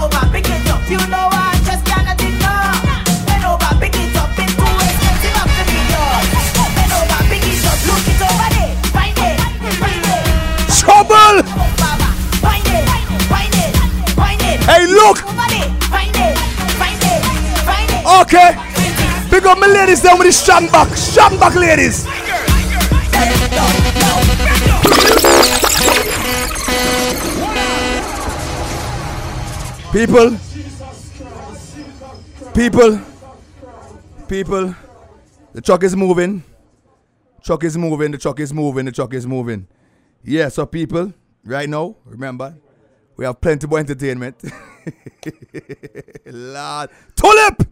Over, pick it up. You know it. Okay. Big up my ladies down with the. Strong back, ladies. People. People. People. The truck is moving. Truck is moving. The truck is moving. The truck is moving. Yeah, so people, right now, remember, we have plenty more entertainment. Lord. Tulip!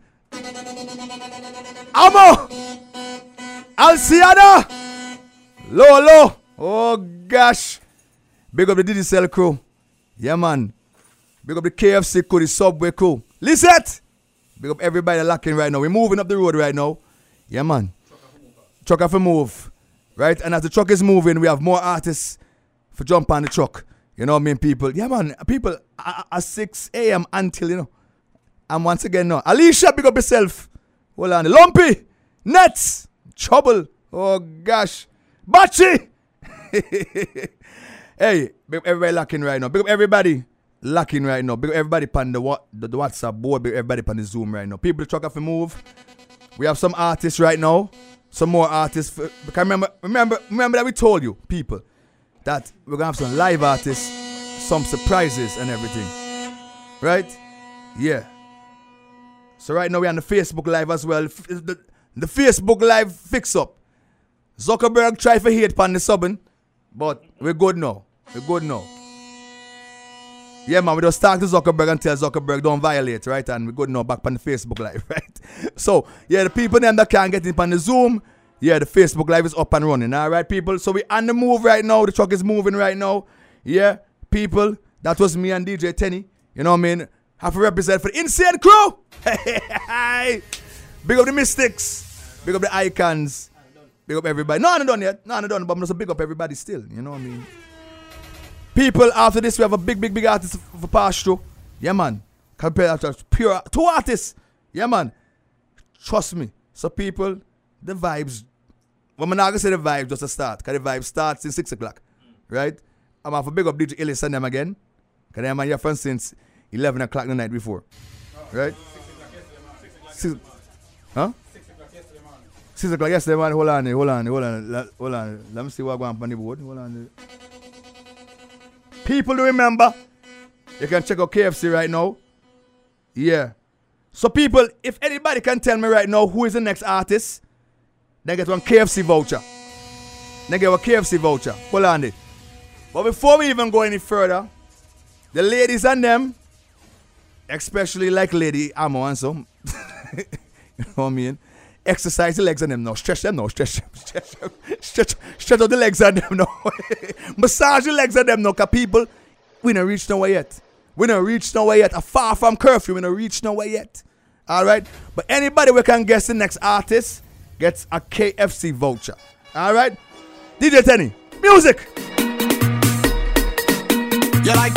Amo! Alciada! Lolo! Oh gosh! Big up the Digicel crew. Yeah, man. Big up the KFC crew, the Subway crew. Lisette! Big up everybody locking right now. We're moving up the road right now. Yeah, man. Truck have to move. Right? And as the truck is moving, we have more artists for jump on the truck. You know what I mean, people? Yeah, man. People at at 6 a.m. until, you know. And once again, no. Alicia, big up yourself. Hold on. Lumpy. Nets. Trouble. Oh, gosh. Bachi. hey, everybody locking right now. Big up everybody locking right now. Big up everybody on the, what, the, the WhatsApp board. Big up everybody on the Zoom right now. People, truck have to move. We have some artists right now. Some more artists. For, remember, remember, remember that we told you, people, that we're gonna have some live artists, some surprises and everything. Right? Yeah. So right now we're on the Facebook Live as well. The, the Facebook Live fix up. Zuckerberg try for hate pan the subbing. But we're good now. We're good now. Yeah, man, we just talk to Zuckerberg and tell Zuckerberg don't violate, right? And we're good now back on the Facebook Live, right? So, yeah, the people them that can't get in on the Zoom, yeah, the Facebook Live is up and running, all right, people? So we on the move right now. The truck is moving right now. Yeah, people, that was me and DJ Tenny. You know what I mean? Have to represent for the Insane Crew. Hey, Big up the Mystics. Big up the Icons. Big up everybody. No, I'm not done yet. No, I'm not done, but I'm just big up everybody still. You know what I mean? People, after this, we have a big, big, big artist for pass through. Yeah, man. Compare that to pure two artists. Yeah, man. Trust me. So, people, the vibes. Well, I'm not gonna say the vibes just to start, because the vibe starts in 6 o'clock. Right? I'm off a big up DJ Ellis and them again. Because are here from since 11 o'clock the night before. Right? Six, huh? Six o'clock yesterday, man. Hold on, hold on, hold on, hold on. Let me see what going on the board. Hold on. People, remember, you can check out KFC right now. Yeah. So, people, if anybody can tell me right now who is the next artist, then get one KFC voucher. Then get a KFC voucher. Hold on there. But before we even go any further, the ladies and them, especially like Lady Amo and some, you know what I mean? Exercise the legs on them now. Stretch them now. Stretch them. Stretch, them. stretch, stretch out the legs on them now. Massage the legs on them now. Cause people, we don't reach nowhere yet. We don't reach nowhere yet. A far from curfew. We don't reach nowhere yet. All right. But anybody we can guess the next artist gets a KFC voucher. All right. DJ Tenny, music. You like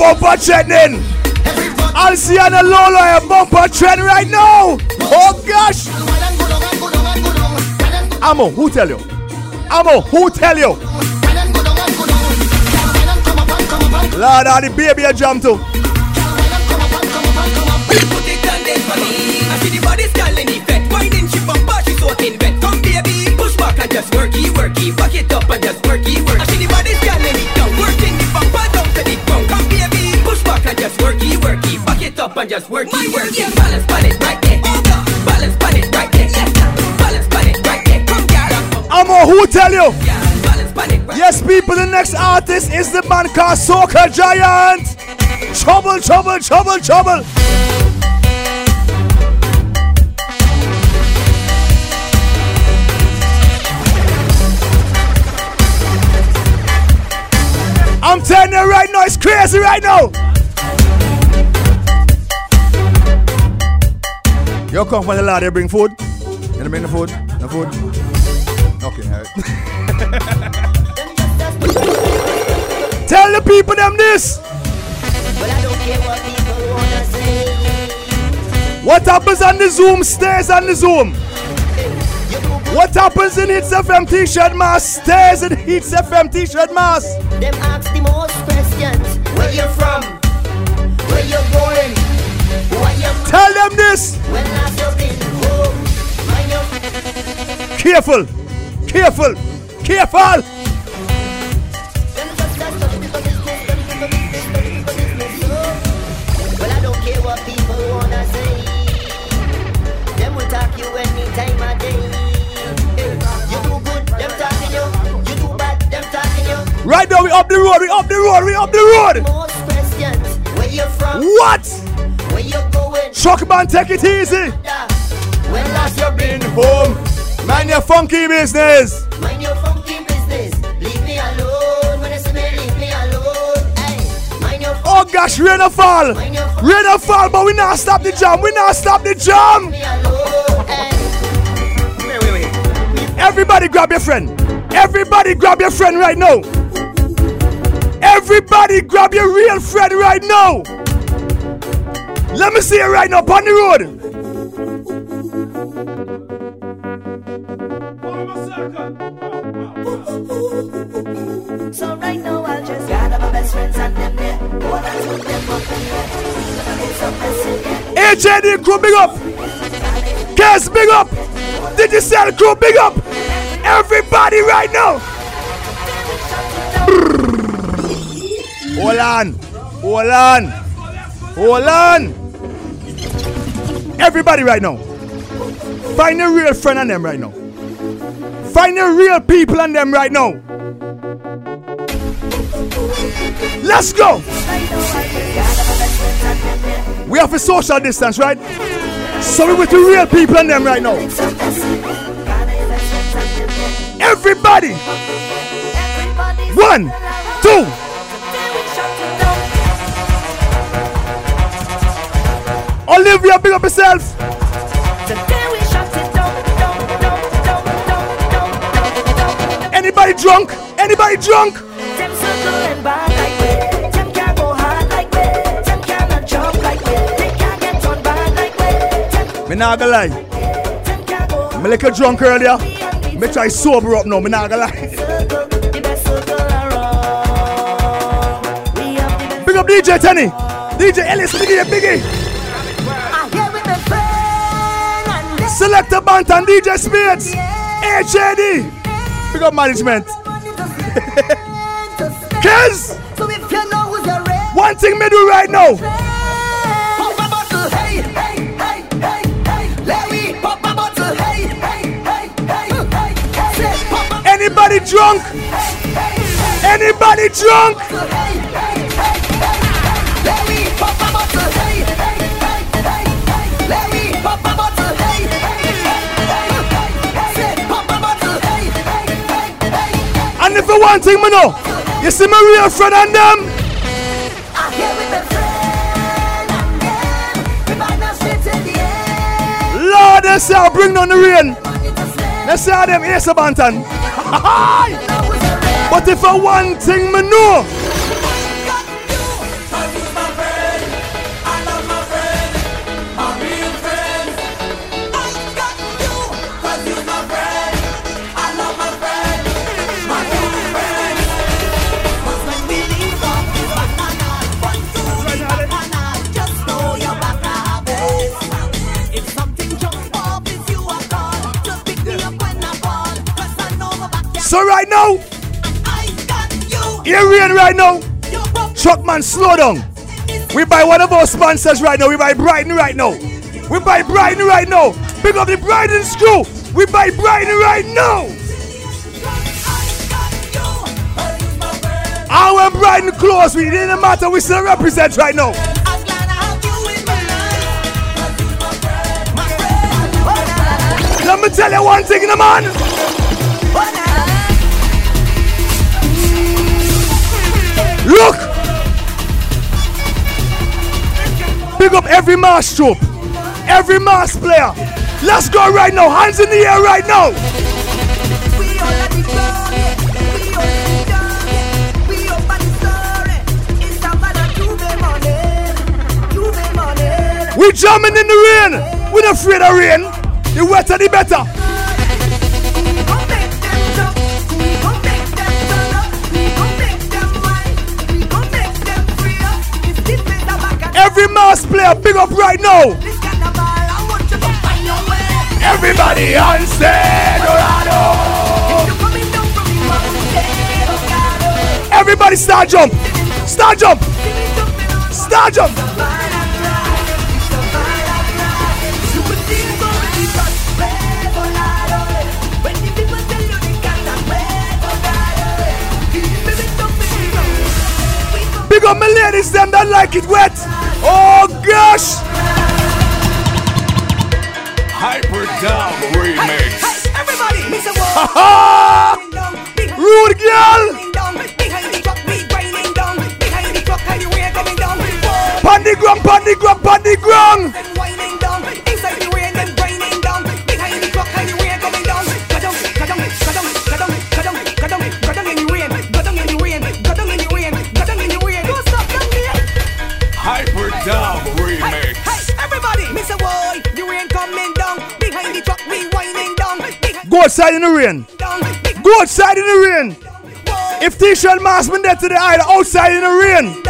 bumper trending. I'll see you on the low low, bumper trend right now. Oh gosh. Amo, who tell you? Amo, who tell you? Lord, all the baby a jump to. come. I see the baby, push back and just worky, worky. Back it up and just worky, worky. And just worky, worky. Back it up and just worky, worky. Balance on it right there. Balance on it right there. Balance on it right there. Come girl. Amo, who tell you? Yeah, balance on it right Yes, people, the next artist is the man called Soca Giant. Trouble, trouble, trouble, trouble. I'm telling you right now, it's crazy right now. You come from the lad, they bring food. You bring the food? No food? Okay, alright. Tell the people them this. What happens on the Zoom stays on the Zoom. What happens in Hitz FM T-shirt mas stays in Hitz FM T-shirt mas. Them ask the most questions. Where you from? Where you going? Tell them this. when last you been home? Mind your Careful, careful, careful. Them just a study people business, study people business, study people business. Well, I don't care what people wanna say. Them will talk you any time of day. Hey, you do good, them talking you. You do bad, them talking you. Right now we up the road, we up the road, we up the road. Most questions. Where you from? What? Where you? Truck man, take it easy. Da. When last you been Home, man, your funky business. Mind your funky business. Leave me alone. When you see me, leave me alone. Hey, mind your Oh gosh, rain a fall, rain a fall, but we not stop the jam, we not stop the jam. Leave me alone. Hey. Wait, wait, wait. Everybody grab your friend. Everybody grab your friend right now. Everybody grab your real friend right now. Let me see it right now on the road. So right now I'll just gather my best friends and them there. I told them up in there. Gonna get some messing yeah. HAD crew, big up. Kes, big up. Digicel crew, big up. Everybody right now. Hold on. Hold on. Hold on. Everybody right now. Find a real friend on them right now. Find the real people on them right now. Let's go. We have a social distance, right? So we with the real people on them right now. Everybody. One, two. Olivia, big up yourself. Anybody drunk? Anybody drunk? Them circling back like we. Them can't go hard like we. Them cannot jump like we. They can't get on back like we. Them Me not gonna lie. Me little drunk earlier. Me try sober up now. Me not gonna lie. circle. The best circle around. We have the best. Big up DJ Tenny. DJ Ellis, Biggie, Biggie. And them Select a band and DJ Spades. HAD. Big up management. Kids, one thing me do right now. Anybody drunk? Anybody drunk? hey. Larry, pop a bottle, hey. And if you one thing me know, oh. you see my real friend and them. With my friend and them. We find us the air. Lord, they say I'll bring down the rain. Money to spend. They say them Ace of Banton. Know who's your red. But if I one thing me know, now, here rain right now. Truckman, slow down. We buy one of our sponsors right now. We buy Brighton right now. We buy Brighton right now. Big up the Brighton school. We buy Brighton right now. Our Brighton close. We didn't matter. We still represent right now. Let me tell you one thing, the man. Look. Big up every mas troop, every mas player. Let's go right now. Hands in the air right now. We jamming in the rain. We're not afraid of rain. The wetter the better. Player, big up right now. Everybody on stage, Everybody start jump. Start jump. Start jump. Big up my ladies, them that like it wet. Oh gosh. Hyper Dub Remix. Ha Rude girl. Pandy grung, pandy grung, pandy grung. Outside in the rain. Go outside in the rain. If T-shirt mas been there to the island, outside in the rain.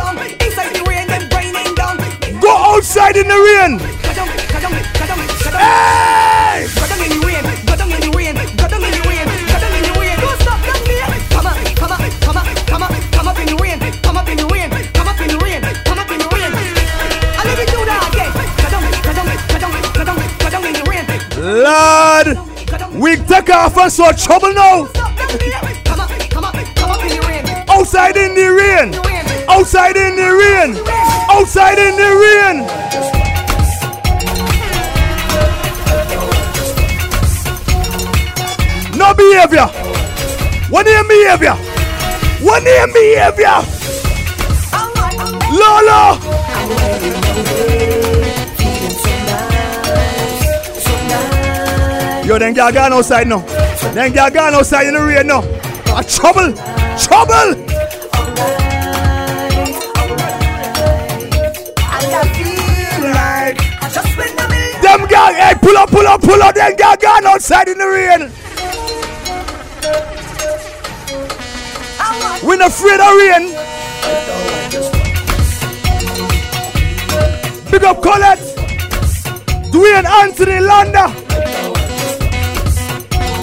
Go outside in the rain. Go go go go. Hey! Go go go go. Go go go go. Lord, we take off and so trouble now. Outside in the rain. Outside in the rain. Outside in the rain. No behavior. One name behavior. One name behavior. Lolo. Yo, then girl gone outside now. Then girl gone outside in the rain now. Ah, trouble. Trouble. Them girl, hey, pull up, pull up, pull up. Then girl gone outside in the rain. We not afraid of rain. Big up Colette. Dwayne Anthony Landa.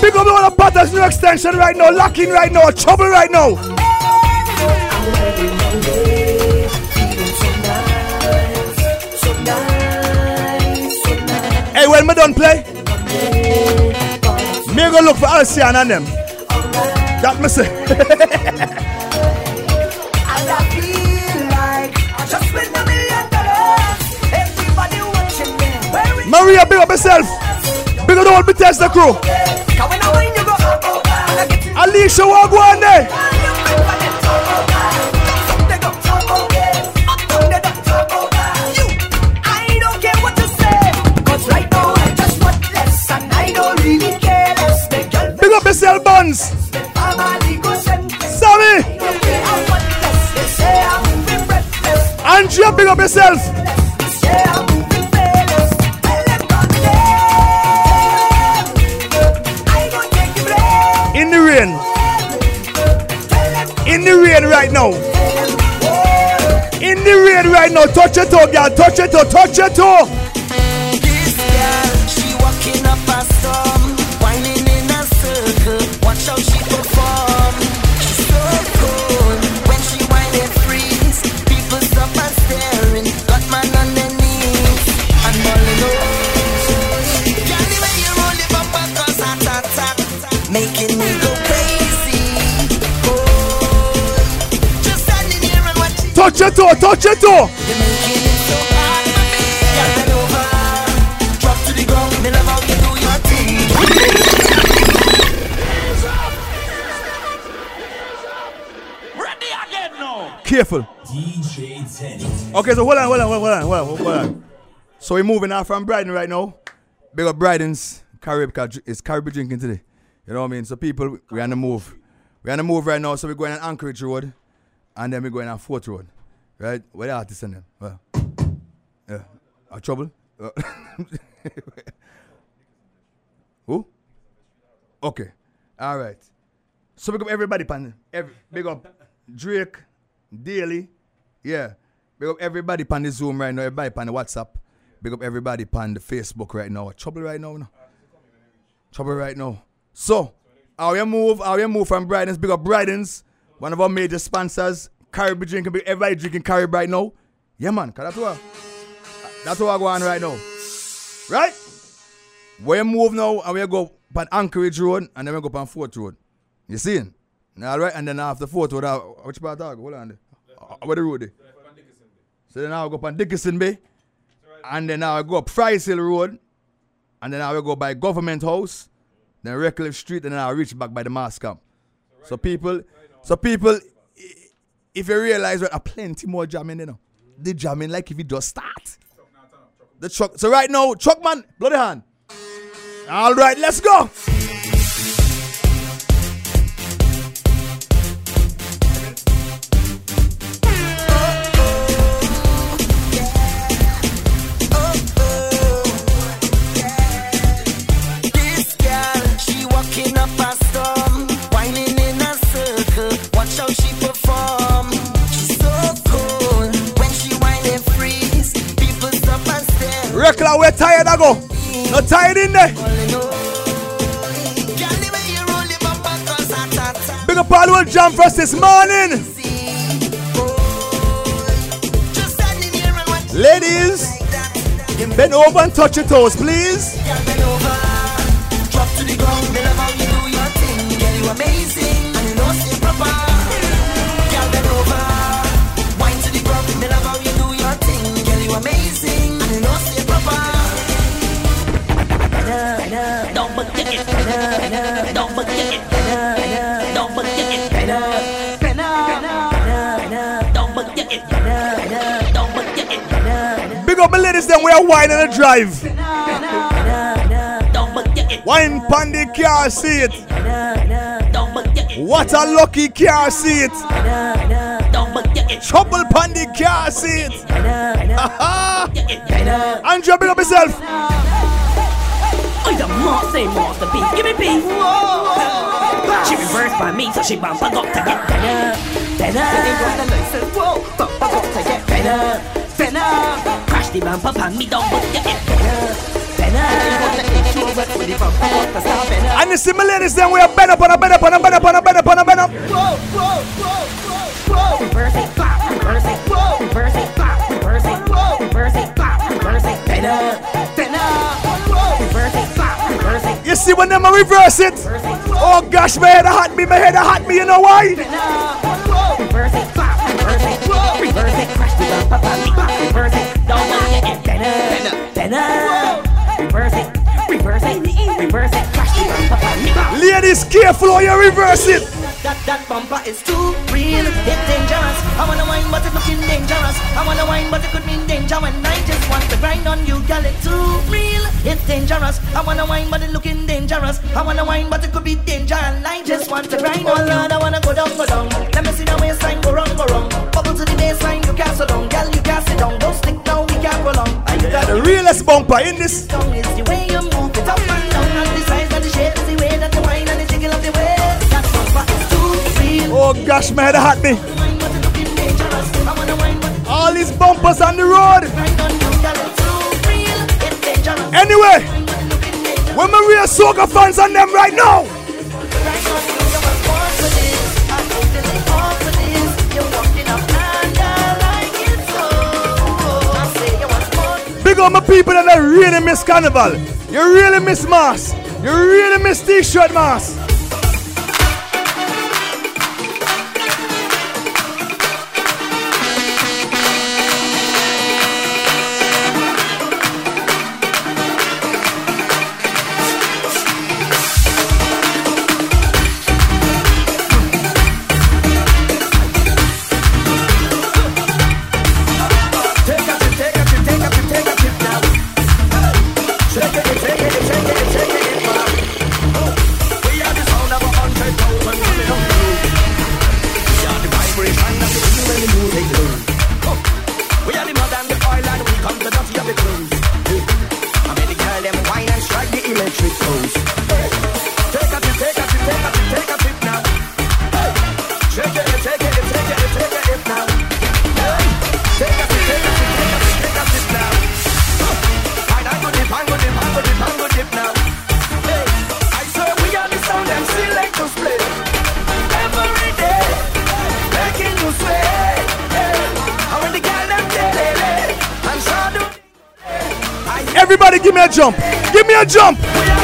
Big up all the Patterns new extension right now. Locking right now. Trouble right now. Hey, when me done play, me go look for Alcian and them. That me say. Maria, big up yourself. Big up the whole Bethesda crew. Alicia, there? Big up Buns. Sammy. Andrea, big up yourself. Right now. In the rain right now. Touch your toe, girl. Touch your toe. Touch your toe. Your thing. Ready again now. Careful. Okay, so hold on, hold on, hold on, hold on, hold on. So we're moving out from Brighton right now. Big up Brighton's Caribbean. It's Caribbean drinking today. You know what I mean? So people, we're on the move. We're on the move right now. So we're going on Anchorage Road, and then we're going on Fort Road. Right? Where the artists in them? Well, yeah. Are trouble? Who? Okay. All right. So big up everybody, pan. Every, big up Drake, Daily. Yeah. Big up everybody pan the Zoom right now. Everybody pan the WhatsApp. Big up everybody pan the Facebook right now. Trouble right now. No? Trouble right now. So, how we move? How we move from Brighton's? Big up Brighton's. One of our major sponsors. Caribbean drinking. Big everybody drinking Caribbean right now. Yeah, man. 'cause that's what. That's what I go on right now. Right? We move now and we go on Anchorage Road and then we go on Fort Road. You see? All right, and then after Fort Road, uh, which part I go? Hold on. there. Uh, where the road is? So then I go up on Dickinson Bay, and then I go up Friars Hill Road, and then I will go by Government House, then Redcliffe Street, and then I reach back by the mas camp. So people, so people, if you realize there are plenty more jamming, you know, they jamming like if it just start. The truck. So right now, truck man, bloody hand. All right, let's go. I go. No tie it in there. Big up all who jump for us this morning. Ladies, bend over and touch your toes, please. Big up my ladies, then we are wine and a drive. Wine the car seat. What a lucky car seat. Trouble the car seat. Andrew, big up yourself. Oh, the moss say masterpiece. Give me peace. She reversed by me, so she bump I got to get better. Better. Better. Crash the bumper upon me, don't forget it. And you see my ladies, then we are bend up on a bend up on a bend up on a bend up on a bend up. Reverse it, clap, reverse see when them reverse it? Oh gosh, my head hot me, my head hot me, you know why? reverse it, reverse it, reverse it, crash the bump upon me, clap, reverse it, don't forget it, better, better, reverse it, reverse it, reverse it, crash the bump upon me, clap. Ladies, careful how you reverse it. That that bumper is too real, it's dangerous. I wanna wine, but it looking dangerous. I wanna wine, but it could mean danger when I just want to grind on you, girl. It's too real, it's dangerous. I wanna wine, but it looking dangerous. I wanna wine, but it could be danger, and I just want to grind on you. Oh, I wanna go down, go down. Let me see the waistline go wrong, go wrong. Bubble to the baseline, you can't sit down, girl. You can't sit down. Don't stick now, we can't go long. Are you got The realest bumper in this. song is the way you move it gosh, my head hot me. All these bumpers on the road. Anyway, when my real soca fans on them right now. Big up my people that I really miss carnival. You really miss mas. You really miss t-shirt mas. Jump. Give me a jump.